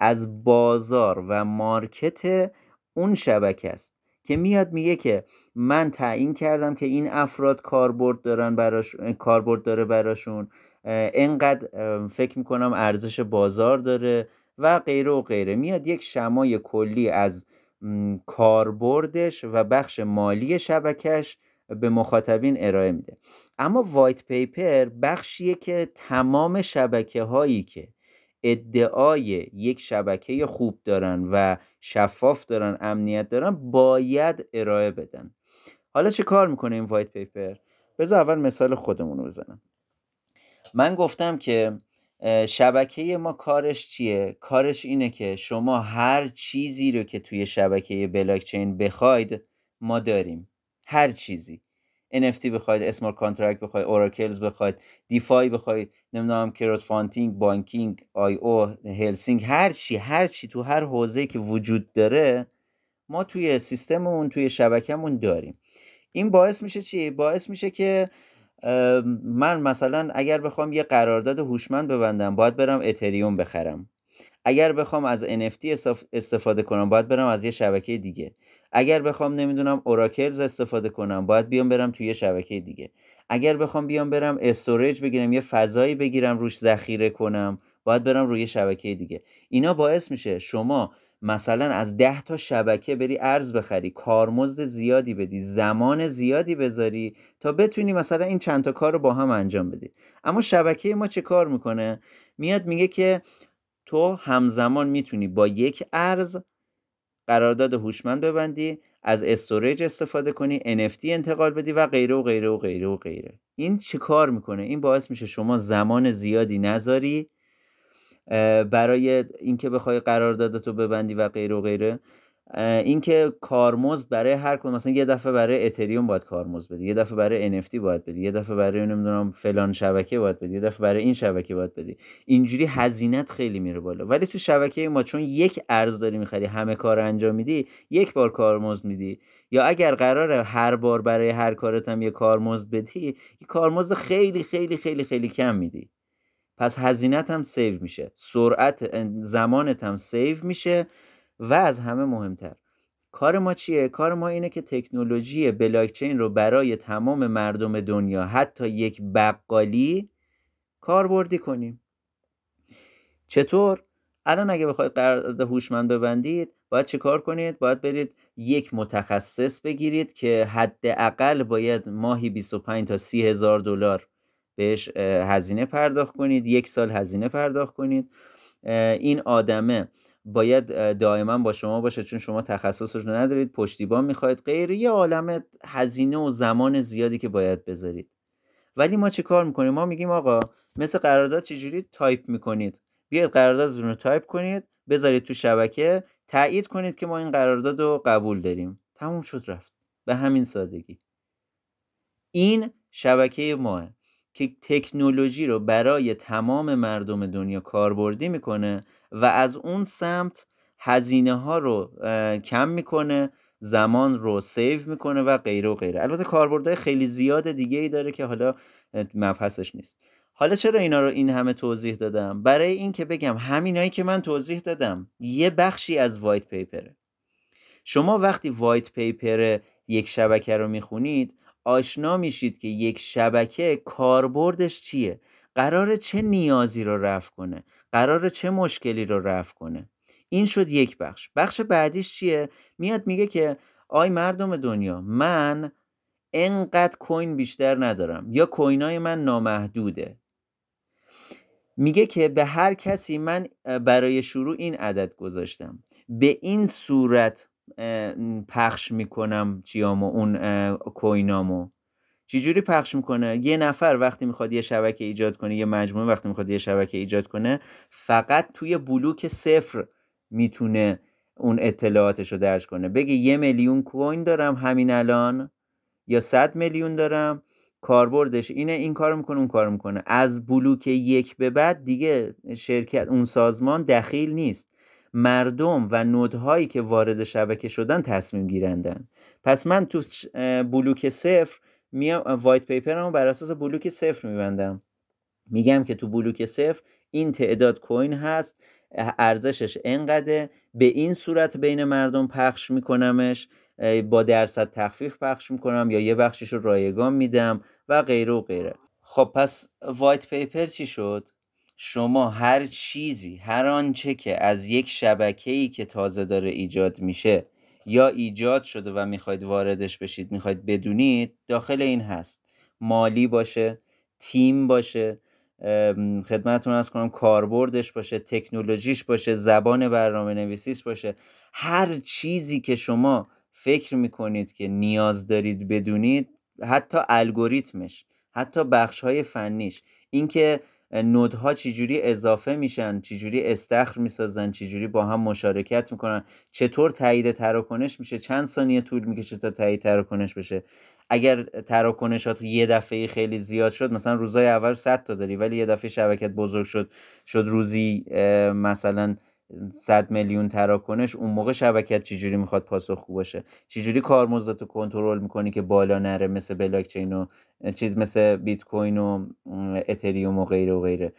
از بازار و مارکت اون شبکه است که میاد میگه که من تعیین کردم که این افراد کاربرد دارن براش کاربرد داره براشون انقدر فکر می‌کنم ارزش بازار داره و غیره و غیره. میاد یک شمای کلی از کاربردش و بخش مالی شبکش به مخاطبین ارائه میده. اما وایت پیپر بخشیه که تمام شبکه هایی که ادعای یک شبکه خوب دارن و شفاف دارن امنیت دارن باید ارائه بدن. حالا چه کار می‌کنه این white paper بذار اول مثال خودمون رو بزنم. من گفتم که شبکه ما کارش چیه؟ کارش اینه که شما هر چیزی رو که توی شبکه بلاکچین بخواید ما داریم. هر چیزی. NFT بخواید smart contract بخواید oracles بخواید DeFi بخواید نمی‌دونم crowdfunding banking IoT هلسینگ هر چی هر چی تو هر حوزه که وجود داره ما توی سیستممون توی شبکهمون داریم. این باعث میشه چی؟ باعث میشه که من مثلا اگر بخوام یه قرارداد هوشمند ببندم باید برم اتریوم بخرم. اگر بخوام از NFT استفاده کنم باید برم از یه شبکه دیگه. اگر بخوام نمی‌دونم oracles استفاده کنم باید بیام برم توی یه شبکه دیگه. اگر بخوام بیام برم storage بگیرم یه فضایی بگیرم روش ذخیره کنم باید برم روی شبکه دیگه. اینا باعث میشه شما مثلا از ده تا شبکه بری ارز بخری کارمزد زیادی بدی زمان زیادی بذاری تا بتونی مثلا این چند تا کار رو با هم انجام بدی. اما شبکه ما چه کار می‌کنه؟ میاد میگه که تو همزمان می‌تونی با یک ارز قرارداد هوشمند ببندی از storage استفاده کنی NFT انتقال بدی و غیره و غیره و غیره و غیره. این چه کار می‌کنه؟ این باعث میشه شما زمان زیادی نذاری برای اینکه بخوای قراردادتو ببندی و غیره و غیره. اینکه کارمزد برای هر کدوم مثلا یه دفعه برای اتریوم باید کارمزد بدی یه دفعه برای NFT باید بدی یه دفعه برای نمی‌دونم فلان شبکه باید بدی یه دفعه برای این شبکه باید بدی. اینجوری هزینت خیلی میره بالا. ولی تو شبکه ما چون یک ارز داری می‌خری همه کار انجام میدی یک بار کارمزد میدی. یا اگر قراره هر بار برای هر کارت هم یه کارمزد بدی یه کارمزد خیلی خیلی خیلی خیلی کم میدی. پس هزینت هم save میشه. سرعت زمانت هم save میشه. و از همه مهمتر کار ما چیه؟ کار ما اینه که تکنولوژی بلاکچین رو برای تمام مردم دنیا حتی یک بقالی کاربردی کنیم چطور؟ الان اگه بخواید قرارداد هوشمند ببندید باید چه کار کنید؟ باید برید یک متخصص بگیرید که حداقل باید ماهی 25 تا 30 هزار دلار بهش هزینه پرداخت کنید یک سال هزینه پرداخت کنید این آدمه باید دائما با شما باشه چون شما تخصصش رو ندارید پشتیبان می‌خواید غیر یه عالم هزینه و زمان زیادی که باید بذارید. ولی ما چه کار می‌کنیم؟ ما میگیم آقا مثل قرارداد چجوری تایپ می‌کنید؟ بیاید قراردادتون رو تایپ کنید بذارید تو شبکه تایید کنید که ما این قرارداد رو قبول داریم. تموم شد رفت. به همین سادگی. این شبکه ماست که تکنولوژی رو برای تمام مردم دنیا کاربردی می‌کنه و از اون سمت هزینه ها رو کم می‌کنه زمان رو save می‌کنه و غیره و غیره. البته کاربردهای خیلی زیاد دیگه ای داره که حالا مبحثش نیست. حالا چرا اینا رو این همه توضیح دادم؟ برای اینکه بگم همینایی که من توضیح دادم یه بخشی از white paper ه شما وقتی وایت پیپر یک شبکه رو می‌خونید آشنا میشید که یک شبکه کاربردش چیه؟ قرار چه نیازی رو رفع کنه؟ قرار چه مشکلی رو رفع کنه؟ این شد یک بخش. بخش بعدیش چیه؟ میاد میگه که آی مردم دنیا من انقدر کوین بیشتر ندارم یا کوینای من نامحدوده. میگه که به هر کسی من برای شروع این عدد گذاشتم. به این صورت پخش می‌کنم چیامو اون کوینامو. چجوری پخش می‌کنه؟ یه نفر وقتی می‌خواد یه شبکه ایجاد کنه یه مجموعه وقتی می‌خواد یه شبکه ایجاد کنه فقط توی بلوک صفر می‌تونه اون اطلاعاتش رو درج کنه. بگه یه میلیون کوین دارم همین الان یا صد میلیون دارم کاربردش اینه این کار می‌کنه اون کار می‌کنه. از بلوک یک به بعد دیگه شرکت اون سازمان دخیل نیست. مردم و node هایی که وارد شبکه شدن تصمیم گیرندن. پس من تو بلوک صفر میام white paper مو بر اساس بلوک صفر میبندم. میگم که تو بلوک صفر این تعداد coin هست ارزشش انقدره. به این صورت بین مردم پخش میکنمش با درصد تخفیف پخش می‌کنم یا یه بخشش رو رایگان میدم و غیره و غیره. خب پس white paper چی شد؟ شما هر چیزی هر آنچه که از یک شبکه‌ای که تازه داره ایجاد میشه یا ایجاد شده و می‌خواید واردش بشید می‌خواید بدونید داخل این هست. مالی باشه تیم باشه خدمتتون از کنم کاربردش باشه تکنولوژیش باشه زبان برنامه نویسیش باشه. هر چیزی که شما فکر می‌کنید که نیاز دارید بدونید حتی الگوریتمش حتی بخش های فنیش. اینکه نودها چجوری اضافه میشن چجوری استخر می‌سازن چجوری با هم مشارکت می‌کنن چطور تایید تراکنش میشه چند ثانیه طول می‌کشه تا تایید تراکنش بشه. اگر تراکنشات یه دفعه خیلی زیاد شد مثلا روزای اول 100 تا داری ولی یه دفعه شبکت بزرگ شد شد روزی مثلا 100 میلیون تراکنش اون موقع شبکت چجوری می‌خواد پاسخگو باشه؟ چجوری کارمزدت رو کنترل می‌کنی که بالا نره مثل بلاکچین و چیز مثل بیت کوین و اتریوم و غیره و غیره؟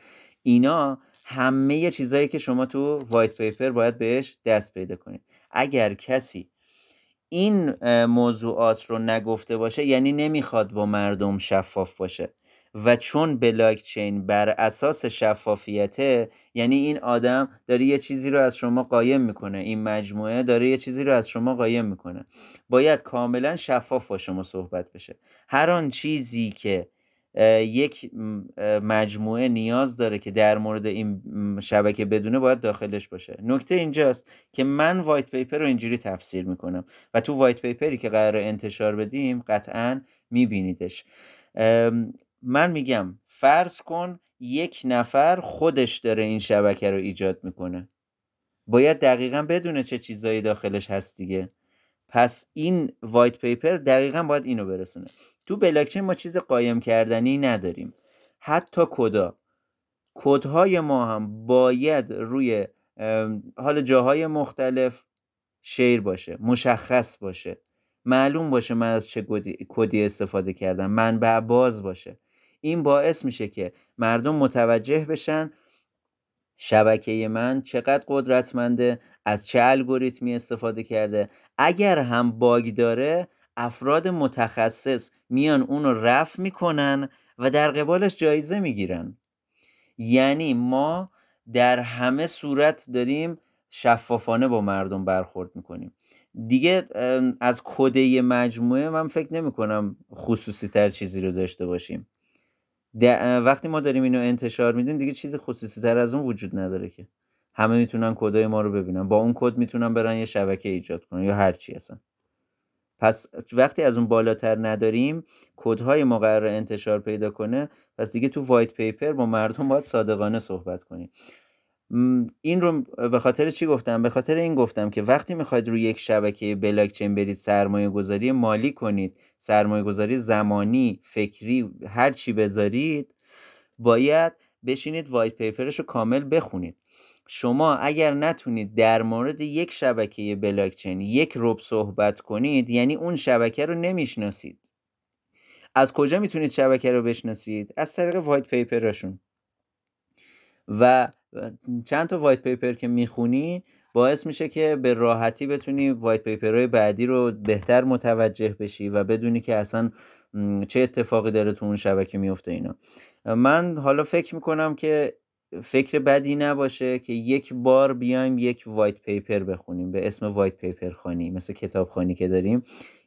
اینا همه چیزهایی که شما تو وایت پیپر باید بهش دست پیدا کنید اگر کسی این موضوعات رو نگفته باشه یعنی نمی‌خواد با مردم شفاف باشه. و چون بلاکچین بر اساس شفافیته یعنی این آدم داره یه چیزی رو از شما قایم می‌کنه این مجموعه داره یه چیزی رو از شما قایم می‌کنه. باید کاملا شفاف با شما صحبت بشه. هر آن چیزی که یک مجموعه نیاز داره که در مورد این شبکه بدونه باید داخلش باشه. نکته اینجاست که من وایت پیپر رو اینجوری تفسیر می‌کنم و تو وایت پیپری که قرار انتشار بدیم قطعا میبینیدش. من میگم فرض کن یک نفر خودش داره این شبکه رو ایجاد می‌کنه. باید دقیقا بدونه چه چیزایی داخلش هست دیگه. پس این وایت پیپر دقیقا باید اینو برسونه. تو بلاکچین ما چیز قایم کردنی نداریم. حتی کدا. کدهای ما هم باید روی حال جاهای مختلف شیر باشه مشخص باشه. معلوم باشه من از چه کدی استفاده کردم. منبع باز باشه. این باعث میشه که مردم متوجه بشن شبکه من چقدر قدرتمنده از چه الگوریتمی استفاده کرده. اگر هم باگ داره افراد متخصص میان اون رو رفع می‌کنن و در قبالش جایزه می‌گیرن. یعنی ما در همه صورت داریم شفافانه با مردم برخورد می‌کنیم. دیگه از کده مجموعه من فکر نمی کنم خصوصی تر چیزی رو داشته باشیم. وقتی ما داریم اینو انتشار میدیم دیگه چیز خصوصی تر از اون وجود نداره که. همه می‌تونن کدای ما رو ببینن. با اون کد می‌تونن برن یه شبکه ایجاد کنن یا هر چی هستن پس وقتی از اون بالاتر نداریم کدهای ما قرار انتشار پیدا کنه پس دیگه تو وایت پیپر با مردم باید صادقانه صحبت کنیم. این رو به خاطر چی گفتم؟ به خاطر این گفتم که وقتی می‌خواید روی یک شبکه بلاکچین برید سرمایه گذاری مالی کنید سرمایه گذاری زمانی فکری هر چی بذارید باید بشینید white paper ش رو کامل بخونید. شما اگر نتونید در مورد یک شبکه بلاکچین یک ربع صحبت کنید یعنی اون شبکه رو نمی‌شناسید. از کجا می‌تونید شبکه رو بشناسید؟ از طریق white paper شون. و چند تا white paper که می‌خونی باعث میشه که به راحتی بتونی white paper های بعدی رو بهتر متوجه بشی و بدونی که اصلا چه اتفاقی داره تو اون شبکه میفته اینا. من حالا فکر می‌کنم که فکر بدی نباشه که یک بار بیایم یک white paper بخونیم به اسم white paper خوانی مثل کتاب خوانی که داریم.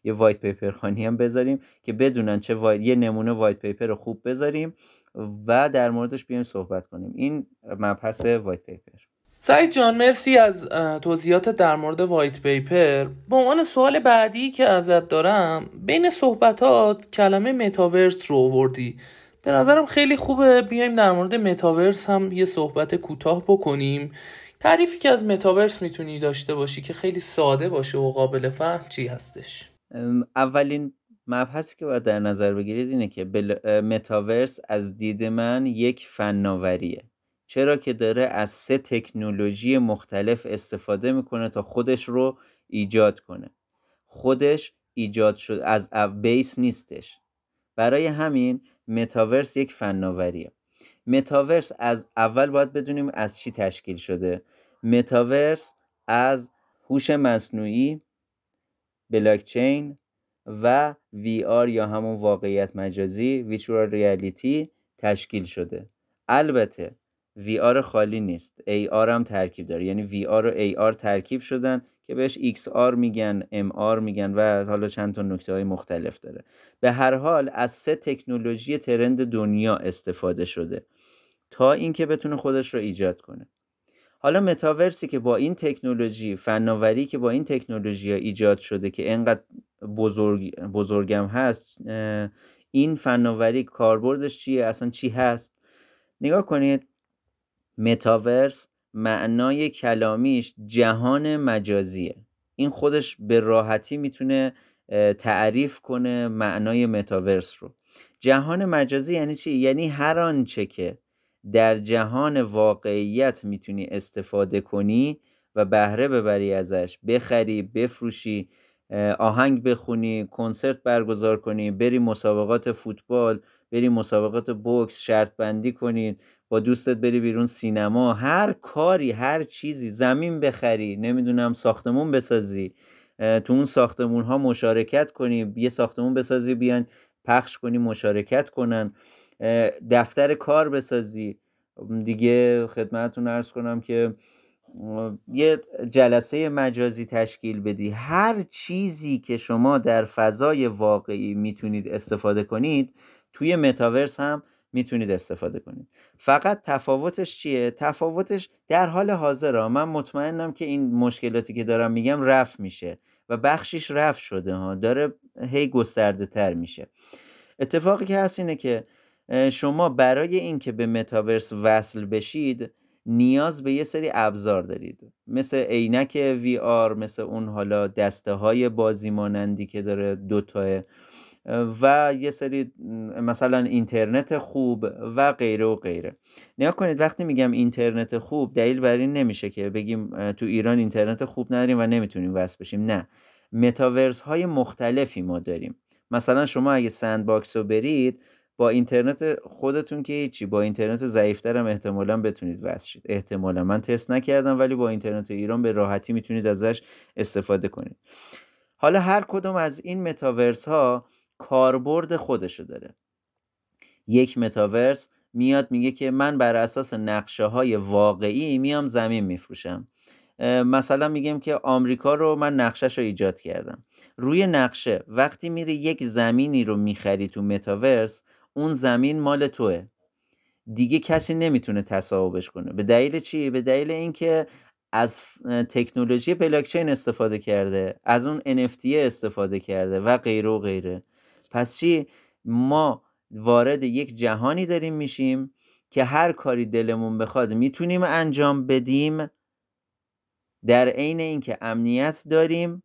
یه white paper خوانی هم بذاریم که بدونن چه white یه نمونه white paper خوب بذاریم و در موردش بیایم صحبت کنیم. این مبحث white paper. سعید جان مرسی از توضیحات در مورد white paper. به عنوان سوال بعدی که ازت دارم بین صحبتات کلمه متاورس رو آوردی. به نظرم خیلی خوبه. بیایم در مورد متاورس هم یه صحبت کوتاه بکنیم. تعریفی که از متاورس می‌تونی داشته باشی که خیلی ساده باشه و قابل فهم چی هستش؟ اولین مبحثی که باید در نظر بگیرید اینه که متاورس از دید من یک فناوریه. چرا که داره از سه تکنولوژی مختلف استفاده می‌کنه تا خودش رو ایجاد کنه. خودش ایجاد شد از بیس نیستش. برای همین متاورس یک فناوریه. متاورس از اول باید بدونیم از چی تشکیل شده. متاورس از هوش مصنوعی بلاکچین و VR یا همون واقعیت مجازی ویچورال ریالیتی تشکیل شده. البته VR خالی نیست. AR هم ترکیب داره. یعنی VR و AR ترکیب شدن که بهش XR میگن MR میگن و حالا چند تا نکته های مختلف داره. به هر حال از سه تکنولوژی ترند دنیا استفاده شده تا اینکه بتونه خودش رو ایجاد کنه. حالا متاورسی که با این تکنولوژی فناوری که با این تکنولوژی ها ایجاد شده که انقدر بزرگ بزرگم هست این فناوری کاربردش چیه؟ اصلا چی هست؟ نگاه کنید متاورس معنای کلامیش جهان مجازیه. این خودش به راحتی می‌تونه تعریف کنه معنای متاورس رو. جهان مجازی یعنی چی؟ یعنی هر آنچه که در جهان واقعیت می‌تونی استفاده کنی و بهره ببری ازش. بخری بفروشی آهنگ بخونی کنسرت برگزار کنی بری مسابقات فوتبال بری مسابقات بوکس شرط بندی کنی با دوستت بری بیرون سینما. هر کاری هر چیزی زمین بخری نمی‌دونم ساختمون بسازی تو اون ساختمون ها مشارکت کنی یه ساختمون بسازی بیان پخش کنی مشارکت کنن. دفتر کار بسازی. دیگه خدمتتون ارز کنم که یه جلسه مجازی تشکیل بدی. هر چیزی که شما در فضای واقعی می‌تونید استفاده کنید توی متاورس هم می‌تونید استفاده کنید. فقط تفاوتش چیه؟ تفاوتش در حال حاضر من مطمئنم که این مشکلاتی که دارم میگم رفت میشه و بخشیش رفت شده ها داره هی گسترده تر میشه. اتفاقی که هست اینه که شما برای اینکه به متاورس وصل بشید نیاز به یه سری ابزار دارید. مثل عینک وی آر مثل اون حالا دسته های بازی مانندی که داره دوتاه و یه سری مثلا اینترنت خوب و غیره و غیره. نگاه کنید وقتی میگم اینترنت خوب دلیل بر این نمیشه که بگیم تو ایران اینترنت خوب نداریم و نمی‌تونیم وصل بشیم. نه. متاورس های مختلفی ما داریم. مثلا شما اگه Sandbox رو برید با اینترنت خودتون که هیچی با اینترنت ضعیفتر هم احتمالا بتونید وصل شید. احتمالا. من تست نکردم ولی با اینترنت ایران به راحتی می‌تونید ازش استفاده کنید. حالا هر کدوم از این متاورس ها کاربرد خودشو داره. یک متاورس میاد میگه که من بر اساس نقشه های واقعی میام زمین میفروشم. مثلا میگم که آمریکا رو من نقشهش رو ایجاد کردم. روی نقشه وقتی میری یک زمینی رو می‌خری تو متاورس اون زمین مال توه. دیگه کسی نمی‌تونه تصاحبش کنه. به دلیل چی؟ به دلیل اینکه از تکنولوژی بلاکچین استفاده کرده از اون NFT استفاده کرده و غیره و غیره. پس چی؟ ما وارد یک جهانی داریم میشیم که هر کاری دلمون بخواد می‌تونیم انجام بدیم. در عین اینکه امنیت داریم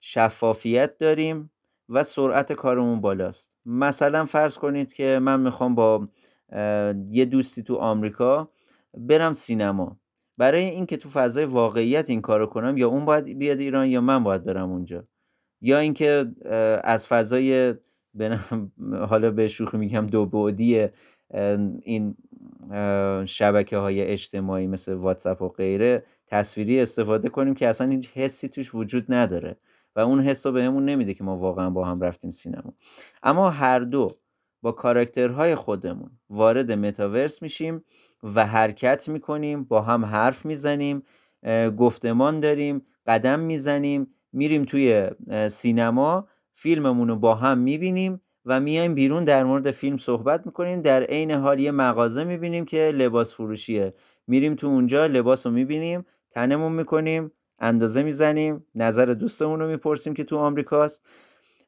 شفافیت داریم و سرعت کارمون بالاست. مثلا فرض کنید که من می‌خوام با یه دوستی تو آمریکا برم سینما. برای اینکه تو فضای واقعیت این کارو کنم یا اون باید بیاد ایران یا من باید برم اونجا. یا اینکه از فضای حالا به شوخی میگم دو بعدی این شبکه های اجتماعی مثل واتساپ و غیره تصویری استفاده کنیم که اصلا هیچ حسی توش وجود نداره. و اون حس رو بهمون نمیده که ما واقعا با هم رفتیم سینما. اما هر دو با کاراکترهای خودمون وارد متاورس میشیم و حرکت می‌کنیم با هم حرف می‌زنیم گفتمان داریم قدم می‌زنیم میریم توی سینما فیلممون رو با هم می‌بینیم و میایم بیرون در مورد فیلم صحبت می‌کنیم. در عین حال یه مغازه می‌بینیم که لباس فروشیه. میریم تو اونجا لباس رو می‌بینیم تنمون می‌کنیم. اندازه می‌زنیم نظر دوستمون رو می‌پرسیم که تو آمریکاست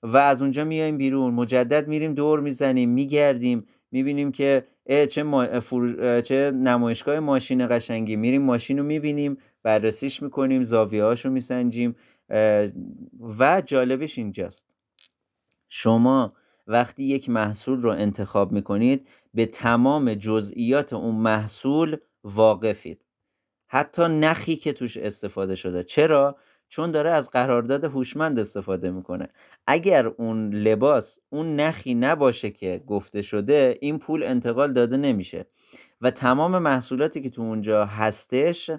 و از اونجا میایم بیرون. مجدد میریم دور می‌زنیم میگردیم می‌بینیم که چه, ما... چه نمایشگاه ماشین قشنگی. میریم ماشین رو می‌بینیم بررسیش می‌کنیم زاویه رو میسنجیم و جالبش اینجاست. شما وقتی یک محصول رو انتخاب می‌کنید به تمام جزئیات اون محصول واقفید. حتی نخی که توش استفاده شده. چرا؟ چون داره از قرارداد هوشمند استفاده می‌کنه. اگر اون لباس اون نخی نباشه که گفته شده این پول انتقال داده نمیشه. و تمام محصولاتی که تو اونجا هستش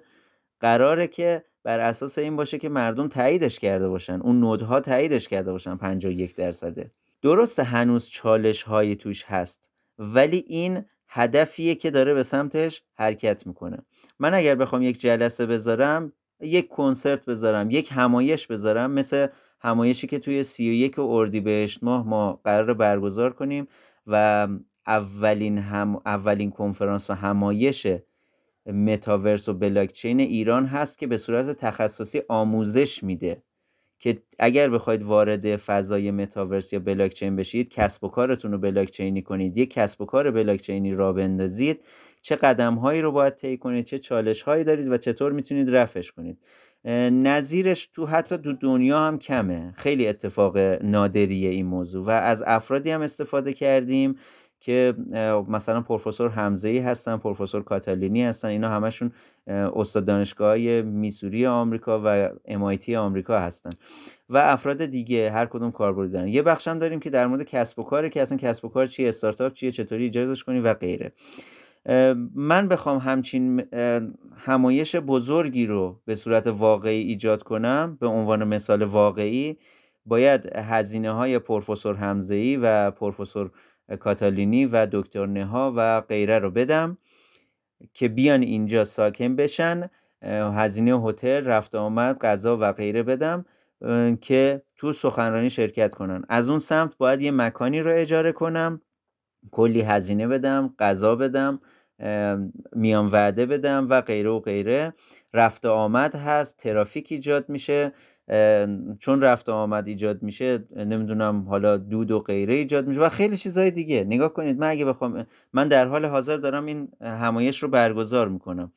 قراره که بر اساس این باشه که مردم تاییدش کرده باشن. اون نودها تاییدش کرده باشن 51 درصده. درسته هنوز چالش هایی توش هست ولی این هدفیه که داره به سمتش حرکت می‌کنه. من اگر بخوام یک جلسه بذارم یک کنسرت بذارم یک همایش بذارم مثل همایشی که توی سی و یک اردیبهشت ماه ما قرار برگزار کنیم و اولین هم اولین کنفرانس و همایش متاورس و بلاکچین ایران هست که به صورت تخصصی آموزش میده که اگر بخواید وارد فضای متاورس یا بلاکچین بشید کسب و کارتون رو بلاکچینی کنید یک کسب و کار بلاکچینی را بندازید چه قدم هایی رو باید طی کنید چه چالش هایی دارید و چطور می‌تونید رفعش کنید. نظیرش تو حتی تو دنیا هم کمه. خیلی اتفاق نادریه این موضوع و از افرادی هم استفاده کردیم که مثلا پروفسور حمزه ای هستن پروفسور کاتالینی هستن اینا همشون استاد دانشگاه میسوری آمریکا و MIT آمریکا هستن. و افراد دیگه هر کدوم کاربردی دارن. یه بخش هم داریم که در مورد کسب و کاره که اصلا کسب و کار چیه استارتاپ چیه چطوری ایجادش کنی و غیره. من بخوام همچین همایش بزرگی رو به صورت واقعی ایجاد کنم به عنوان مثال واقعی باید هزینه های پروفسور حمزه‌ای و پروفسور کاتالینی و دکتر نها و غیره رو بدم که بیان اینجا ساکن بشن هزینه هتل رفت آمد غذا و غیره بدم که تو سخنرانی شرکت کنن. از اون سمت باید یه مکانی رو اجاره کنم کلی هزینه بدم غذا بدم. میان وعده بدم و غیره و غیره. رفت آمد هست ترافیک ایجاد میشه. چون رفت آمد ایجاد میشه نمی‌دونم حالا دود و غیره ایجاد میشه و خیلی چیزهای دیگه. نگاه کنید من اگه بخوام من در حال حاضر دارم این همایش رو برگزار می‌کنم.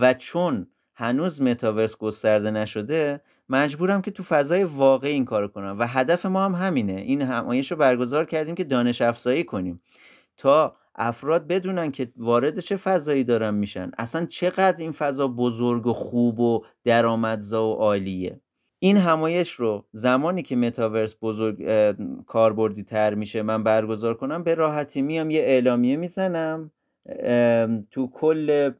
و چون هنوز متاورس گسترده نشده مجبورم که تو فضای واقعی این کارو کنم. و هدف ما هم همینه. این همایش رو برگزار کردیم که دانش افزایی کنیم. تا افراد بدونن که وارد چه فضایی دارن میشن. اصلا چقدر این فضا بزرگ و خوب و درآمدزا و عالیه. این همایش رو زمانی که متاورس بزرگ کاربردی تر میشه من برگزار کنم به راحتی میام یه اعلامیه می‌زنم تو کل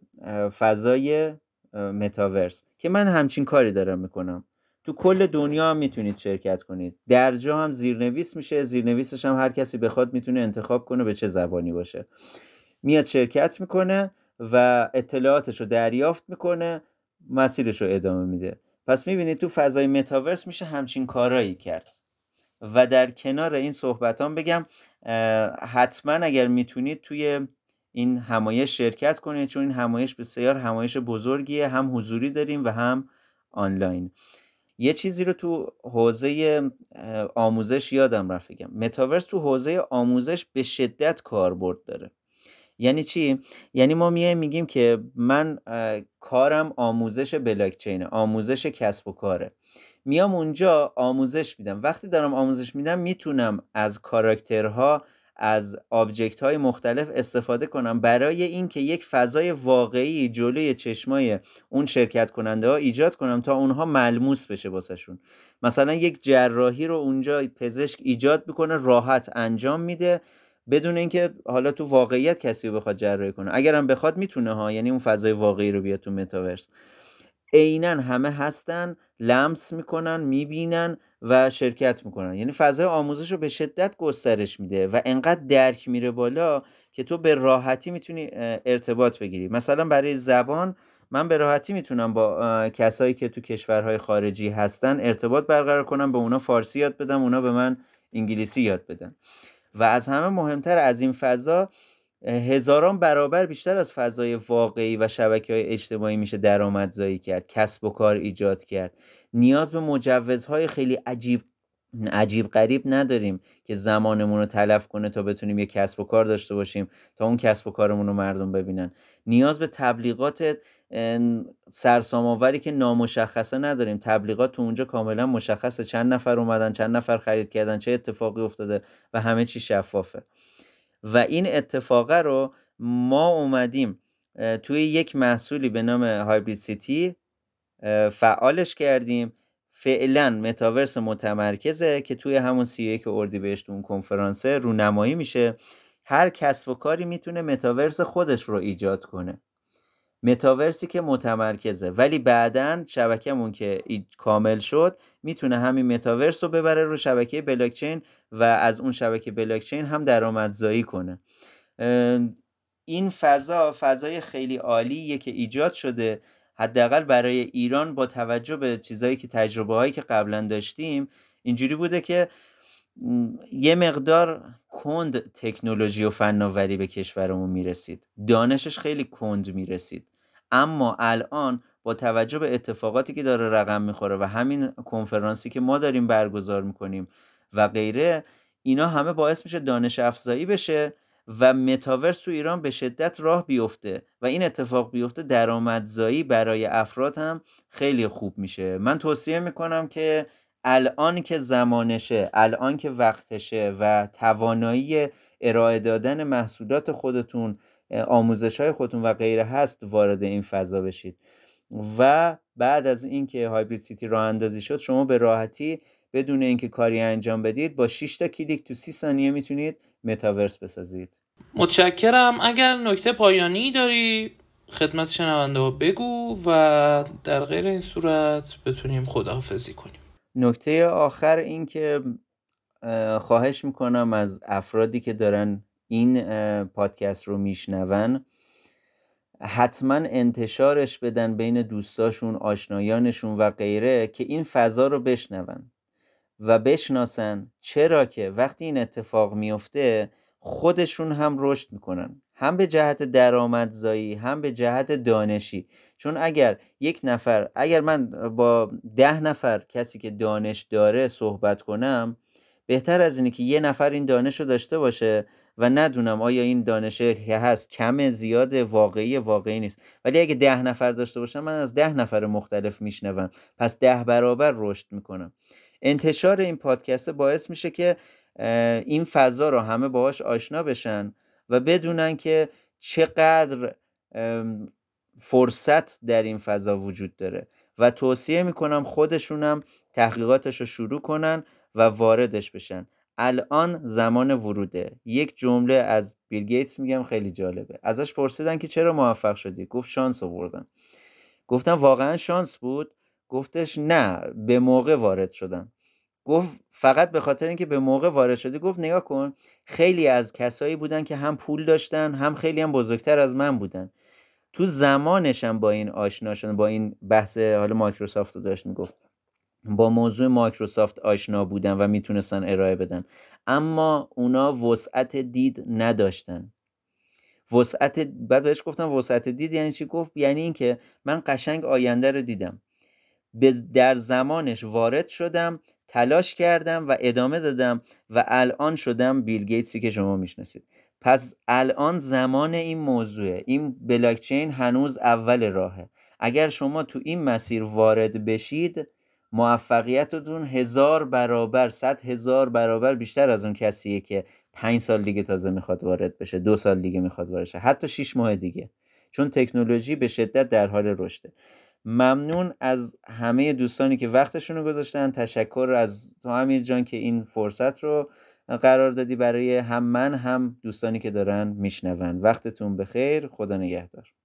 فضای متاورس که من همچین کاری دارم می‌کنم. تو کل دنیا هم می‌تونید شرکت کنید. در جا هم زیرنویس میشه زیرنویسش هم هر کسی بخواد می‌تونه انتخاب کنه به چه زبانی باشه. میاد شرکت می‌کنه و اطلاعاتش رو دریافت می‌کنه مسیرش رو ادامه میده. پس می‌بینید تو فضای متاورس میشه همچین کارایی کرد. و در کنار این صحبتان بگم حتما اگر می‌تونید توی این همایش شرکت کنید چون این همایش بسیار همایش بزرگیه هم حضوری داریم و هم آنلاین. یه چیزی رو تو حوزه آموزش یادم رفت بگم. متاورس تو حوزه آموزش به شدت کاربرد داره. یعنی چی؟ یعنی ما میایم میگیم که من کارم آموزش بلاکچین آموزش کسب و کاره. میام اونجا آموزش میدم. وقتی دارم آموزش میدم می‌تونم از کاراکترها از آبجکت های مختلف استفاده کنم برای اینکه یک فضای واقعی جلوی چشمای اون شرکت کننده ها ایجاد کنم تا اونها ملموس بشه واسهشون. مثلا یک جراحی رو اونجا پزشک ایجاد می‌کنه راحت انجام میده بدون اینکه حالا تو واقعیت کسی رو بخواد جراحی کنه. اگرم بخواد می‌تونه ها یعنی اون فضای واقعی رو بیاد تو متاورس. عینا همه هستن لمس می‌کنن می‌بینن و شرکت می‌کنن. یعنی فضای آموزش رو به شدت گسترش میده و انقدر درک میره بالا که تو به راحتی می‌تونی ارتباط بگیری. مثلا برای زبان من به راحتی می‌تونم با کسایی که تو کشورهای خارجی هستن ارتباط برقرار کنم به اونا فارسی یاد بدم اونا به من انگلیسی یاد بدن. و از همه مهمتر از این فضا هزاران برابر بیشتر از فضای واقعی و شبکه های اجتماعی میشه درآمدزایی کرد کسب و کار ایجاد کرد. نیاز به مجوزهای خیلی عجیب عجیب غریب نداریم که زمانمون رو تلف کنه تا بتونیم یه کسب و کار داشته باشیم تا اون کسب و کارمون رو مردم ببینن. نیاز به تبلیغات سرسام که نامشخصه نداریم. تبلیغات تو اونجا کاملا مشخصه. چند نفر اومدن چند نفر خرید کردن چه اتفاقی افتاده و همه چی شفافه. و این اتفاقه رو ما اومدیم توی یک محصولی به نام هایبرید سیتی فعالش کردیم. فعلا متاورس متمرکزه که توی همون سی یک اردیبهشت اون کنفرانسه رونمایی میشه. هر کسب و کاری می‌تونه متاورس خودش رو ایجاد کنه. متاورسی که متمرکزه. ولی بعدا شبکهمون که کامل شد می‌تونه همین متاورس رو ببره رو شبکه بلاکچین و از اون شبکه بلاکچین هم درآمدزایی کنه. این فضا فضای خیلی عالیه که ایجاد شده. حداقل برای ایران با توجه به چیزهایی که تجربه هایی که قبلا داشتیم اینجوری بوده که یه مقدار کند تکنولوژی و فناوری به کشورمون می‌رسید. دانشش خیلی کند می‌رسید. اما الان با توجه به اتفاقاتی که داره رقم می‌خوره و همین کنفرانسی که ما داریم برگزار می‌کنیم و غیره اینا همه باعث میشه دانش افزایی بشه و متاورس تو ایران به شدت راه بیفته و این اتفاق بیفته درآمدزایی برای افراد هم خیلی خوب میشه. من توصیه می‌کنم که الان که زمانشه الان که وقتشه و توانایی ارائه دادن محصولات خودتون آموزش های خودتون و غیره هست وارد این فضا بشید. و بعد از اینکه هایبرید سیتی راه اندازی شد شما به راحتی بدون اینکه کاری انجام بدید با 6 تا کلیک تو 30 ثانیه می‌تونید متاورس بسازید. متشکرم. اگر نکته پایانی داری خدمت شنونده ها بگو و در غیر این صورت بتونیم خداحافظی کنیم. نکته آخر این که خواهش می‌کنم از افرادی که دارن این پادکست رو میشنون حتما انتشارش بدن بین دوستاشون آشنایانشون و غیره که این فضا رو بشنون و بشناسن چرا که وقتی این اتفاق میفته خودشون هم رشد می‌کنن. هم به جهت درآمدزایی هم به جهت دانشی. چون اگر یک نفر اگر من با ده نفر کسی که دانش داره صحبت کنم بهتر از اینه که یه نفر این دانش رو داشته باشه و ندونم آیا این دانش که هست کم زیاد واقعی واقعی نیست. ولی اگه ده نفر داشته باشم من از ده نفر مختلف میشنوم. پس ده برابر رشد می‌کنم. انتشار این پادکست باعث میشه که این فضا رو همه باهاش آشنا بشن و بدونن که چقدر فرصت در این فضا وجود داره. و توصیه می‌کنم خودشونم تحقیقاتش رو شروع کنن و واردش بشن. الان زمان وروده. یک جمله از بیل گیتس میگم خیلی جالبه. ازش پرسیدن که چرا موفق شدی؟ گفت شانس آوردم. گفتم واقعا شانس بود؟ گفتش نه به موقع وارد شدم. گفت فقط به خاطر اینکه به موقع وارد شدی گفت نگاه کن خیلی از کسایی بودن که هم پول داشتن هم خیلی هم بزرگتر از من بودن. تو زمانشم با این آشنا شدن با این بحث حالا مایکروسافت رو داشت می‌گفت. با موضوع مایکروسافت آشنا بودن و می‌تونستن ارائه بدن. اما اونا وسعت دید نداشتن. وسعت بعد بهش گفتم وسعت دید یعنی چی؟ گفت یعنی اینکه من قشنگ آینده رو دیدم. در زمانش وارد شدم تلاش کردم و ادامه دادم و الان شدم بیل گیتسی که شما می‌شناسید. پس الان زمان این موضوعه. این بلاکچین هنوز اول راهه. اگر شما تو این مسیر وارد بشید موفقیتتون هزار برابر صد هزار برابر بیشتر از اون کسیه که پنج سال دیگه تازه می‌خواد وارد بشه دو سال دیگه می‌خواد وارد شه حتی شیش ماه دیگه. چون تکنولوژی به شدت در حال رشده. ممنون از همه دوستانی که وقتشون رو گذاشتن. تشکر از تو امیر جان که این فرصت رو قرار دادی برای هم من هم دوستانی که دارن میشنون. وقتتون بخیر. خدا نگهدار.